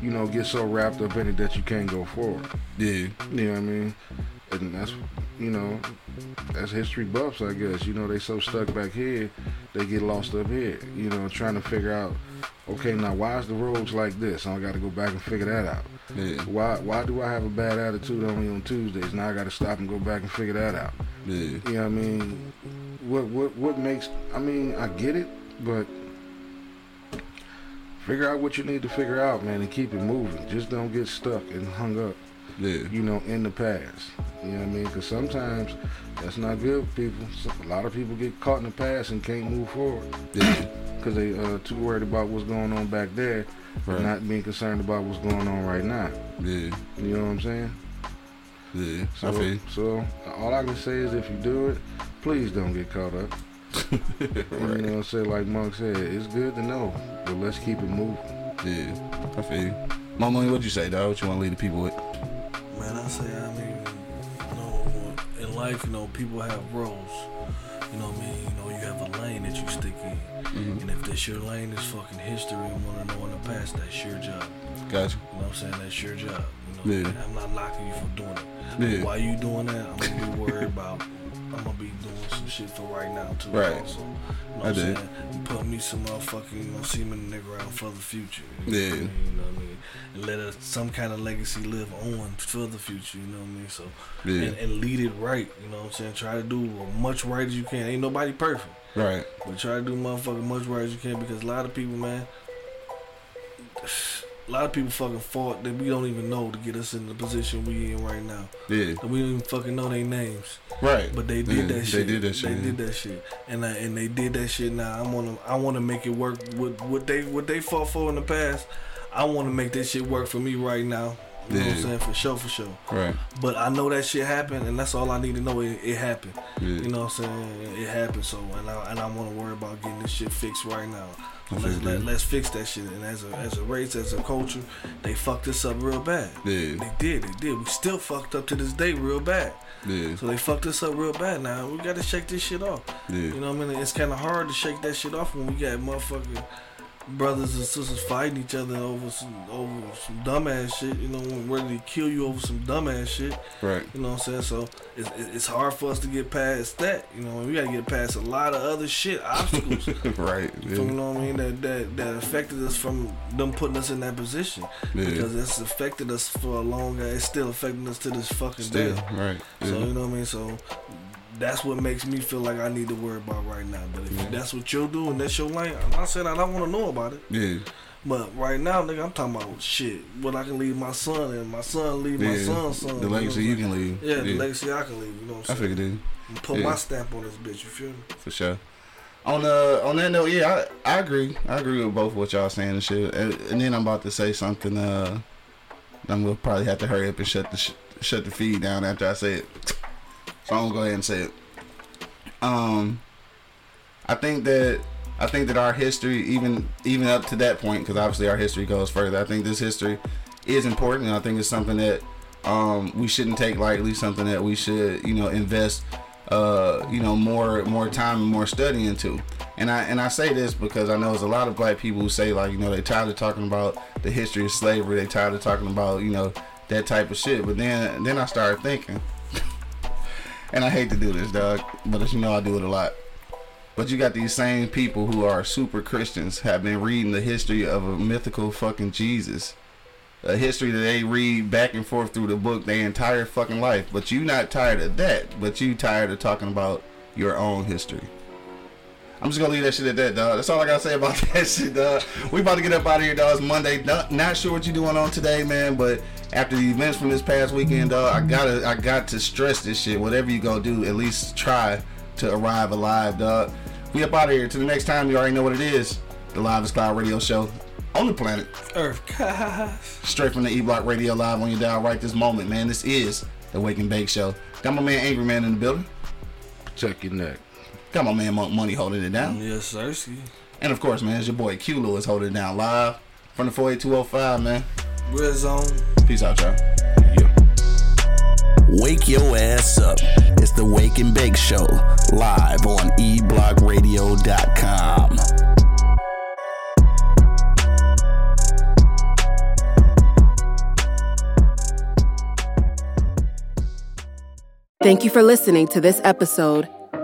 you know, get so wrapped up in it that you can't go forward. yeah, You know what I mean? And that's, you know, that's history buffs, I guess. You know, they so stuck back here, they get lost up here. You know, trying to figure out, okay, now why is the roads like this? I got to go back and figure that out. Yeah, Why why do I have a bad attitude only on Tuesdays? Now I got to stop and go back and figure that out. yeah, You know what I mean? What what what makes? I mean, I get it, but figure out what you need to figure out, man, and keep it moving. Just don't get stuck and hung up, yeah, you know, in the past. You know what I mean? Because sometimes that's not good for people. A lot of people get caught in the past and can't move forward yeah, because they uh, too worried about what's going on back there, Right. and not being concerned about what's going on right now. yeah, You know what I'm saying? yeah. I So, feel so all I can say is if you do it, please don't get caught up. And, You right. know, say like Monk said, it's good to know, but let's keep it moving. Yeah, I feel you. Mama, what'd you say, dog? What you want to leave the people with? Man, I say, I mean, you know, in life, you know, people have roles. You know what I mean? You know, you have a lane that you stick in. Mm-hmm. And if this your lane is fucking history and want to know in the past, that's your job. Gotcha. You know what I'm saying? That's your job. You know, Yeah. I'm not knocking you for doing it. Yeah. While you doing that, I'm gonna be worried about. I'm gonna be doing some shit for right now too. Right. Also, you know I what I'm did. saying? Put me some motherfucking, you know, semen in the ground for the future. You Yeah. Know I mean? You know what I mean? And let us, some kind of legacy live on for the future. You know what I mean? So, Yeah. and, and lead it right. You know what I'm saying? Try to do as much right as you can. Ain't nobody perfect. Right. But try to do motherfucking much right as you can because a lot of people, man, a lot of people fucking fought that we don't even know to get us in the position we in right now. Yeah. That we don't even fucking know their names. Right. But they did Yeah, that they shit. They did that shit, They yeah. did that shit. And I, and they did that shit now. I'm gonna I wanna make it work with what they what they fought for in the past. I wanna make that shit work for me right now. You know what I'm saying? For sure, for sure. Right. But I know that shit happened, and that's all I need to know. It, it happened. Yeah. You know what I'm saying? It happened. So, and I and I want to worry about getting this shit fixed right now. Let's let, let's fix that shit. And as a as a race, as a culture, they fucked us up real bad. Yeah. They did. They did. We still fucked up to this day real bad. Yeah. So they fucked us up real bad. Now we got to shake this shit off. Yeah. You know what I mean? It's kind of hard to shake that shit off when we got motherfucking brothers and sisters fighting each other over some over some dumbass shit. You know, when ready to kill you over some dumbass shit. Right. You know what I'm saying? So it's it's hard for us to get past that. You know, we got to get past a lot of other shit obstacles. right. Yeah. you know what I mean? That, that that affected us from them putting us in that position. Yeah. Because it's affected us for a long It's still affecting us to this fucking Still. day. Right. So you know what I mean. So that's what makes me feel like I need to worry about right now. But if Yeah. that's what you're doing, that's your lane, I'm not saying I don't want to know about it. Yeah. But right now, nigga, I'm talking about shit. What I can leave my son and my son leave my son's son. The legacy you I'm can leave. saying? Yeah, the legacy I can leave. You know what I I'm saying? figured it. Put yeah. my stamp on this bitch. You feel me? for sure. On uh on that note, yeah, I, I agree. I agree with both what y'all saying and shit. And, and then I'm about to say something. Uh, I'm gonna probably have to hurry up and shut the sh- shut the feed down after I say it. So I'm gonna go ahead and say it. Um, I think that I think that our history, even even up to that point, because obviously our history goes further. I think this history is important, and I think it's something that um, we shouldn't take lightly. Something that we should, you know, invest, uh, you know, more more time and more study into. And I and I say this because I know there's a lot of black people who say like, you know, they tired of talking about the history of slavery. They tired of talking about, you know, that type of shit. But then then I started thinking, and I hate to do this, dog, but as you know, I do it a lot. But you got these same people who are super Christians have been reading the history of a mythical fucking Jesus. A history that they read back and forth through the book their entire fucking life. But you not tired of that, but you tired of talking about your own history. I'm just gonna leave that shit at that, dog. That's all I gotta say about that shit, dog. We about to get up out of here, dog. It's Monday. Not, not sure what you're doing on today, man. But after the events from this past weekend, dog, I gotta, I got to stress this shit. Whatever you go do, at least try to arrive alive, dog. We up out of here. Till the next time, you already know what it is. The Live is Cloud Radio Show on the planet, Earth, guys. straight from the E Block Radio Live on your dial right this moment, man. This is the Wake and Bake Show. Got my man Angry Man in the building. Check your neck. Got my man Monk Money holding it down. Yes, sir. And of course, man, it's your boy Q Lewis holding it down live from the 48205, man. Red zone. Peace out, y'all. Yeah. Wake your ass up. It's the Wake and Bake Show, live on eblockradio.com. Thank you for listening to this episode.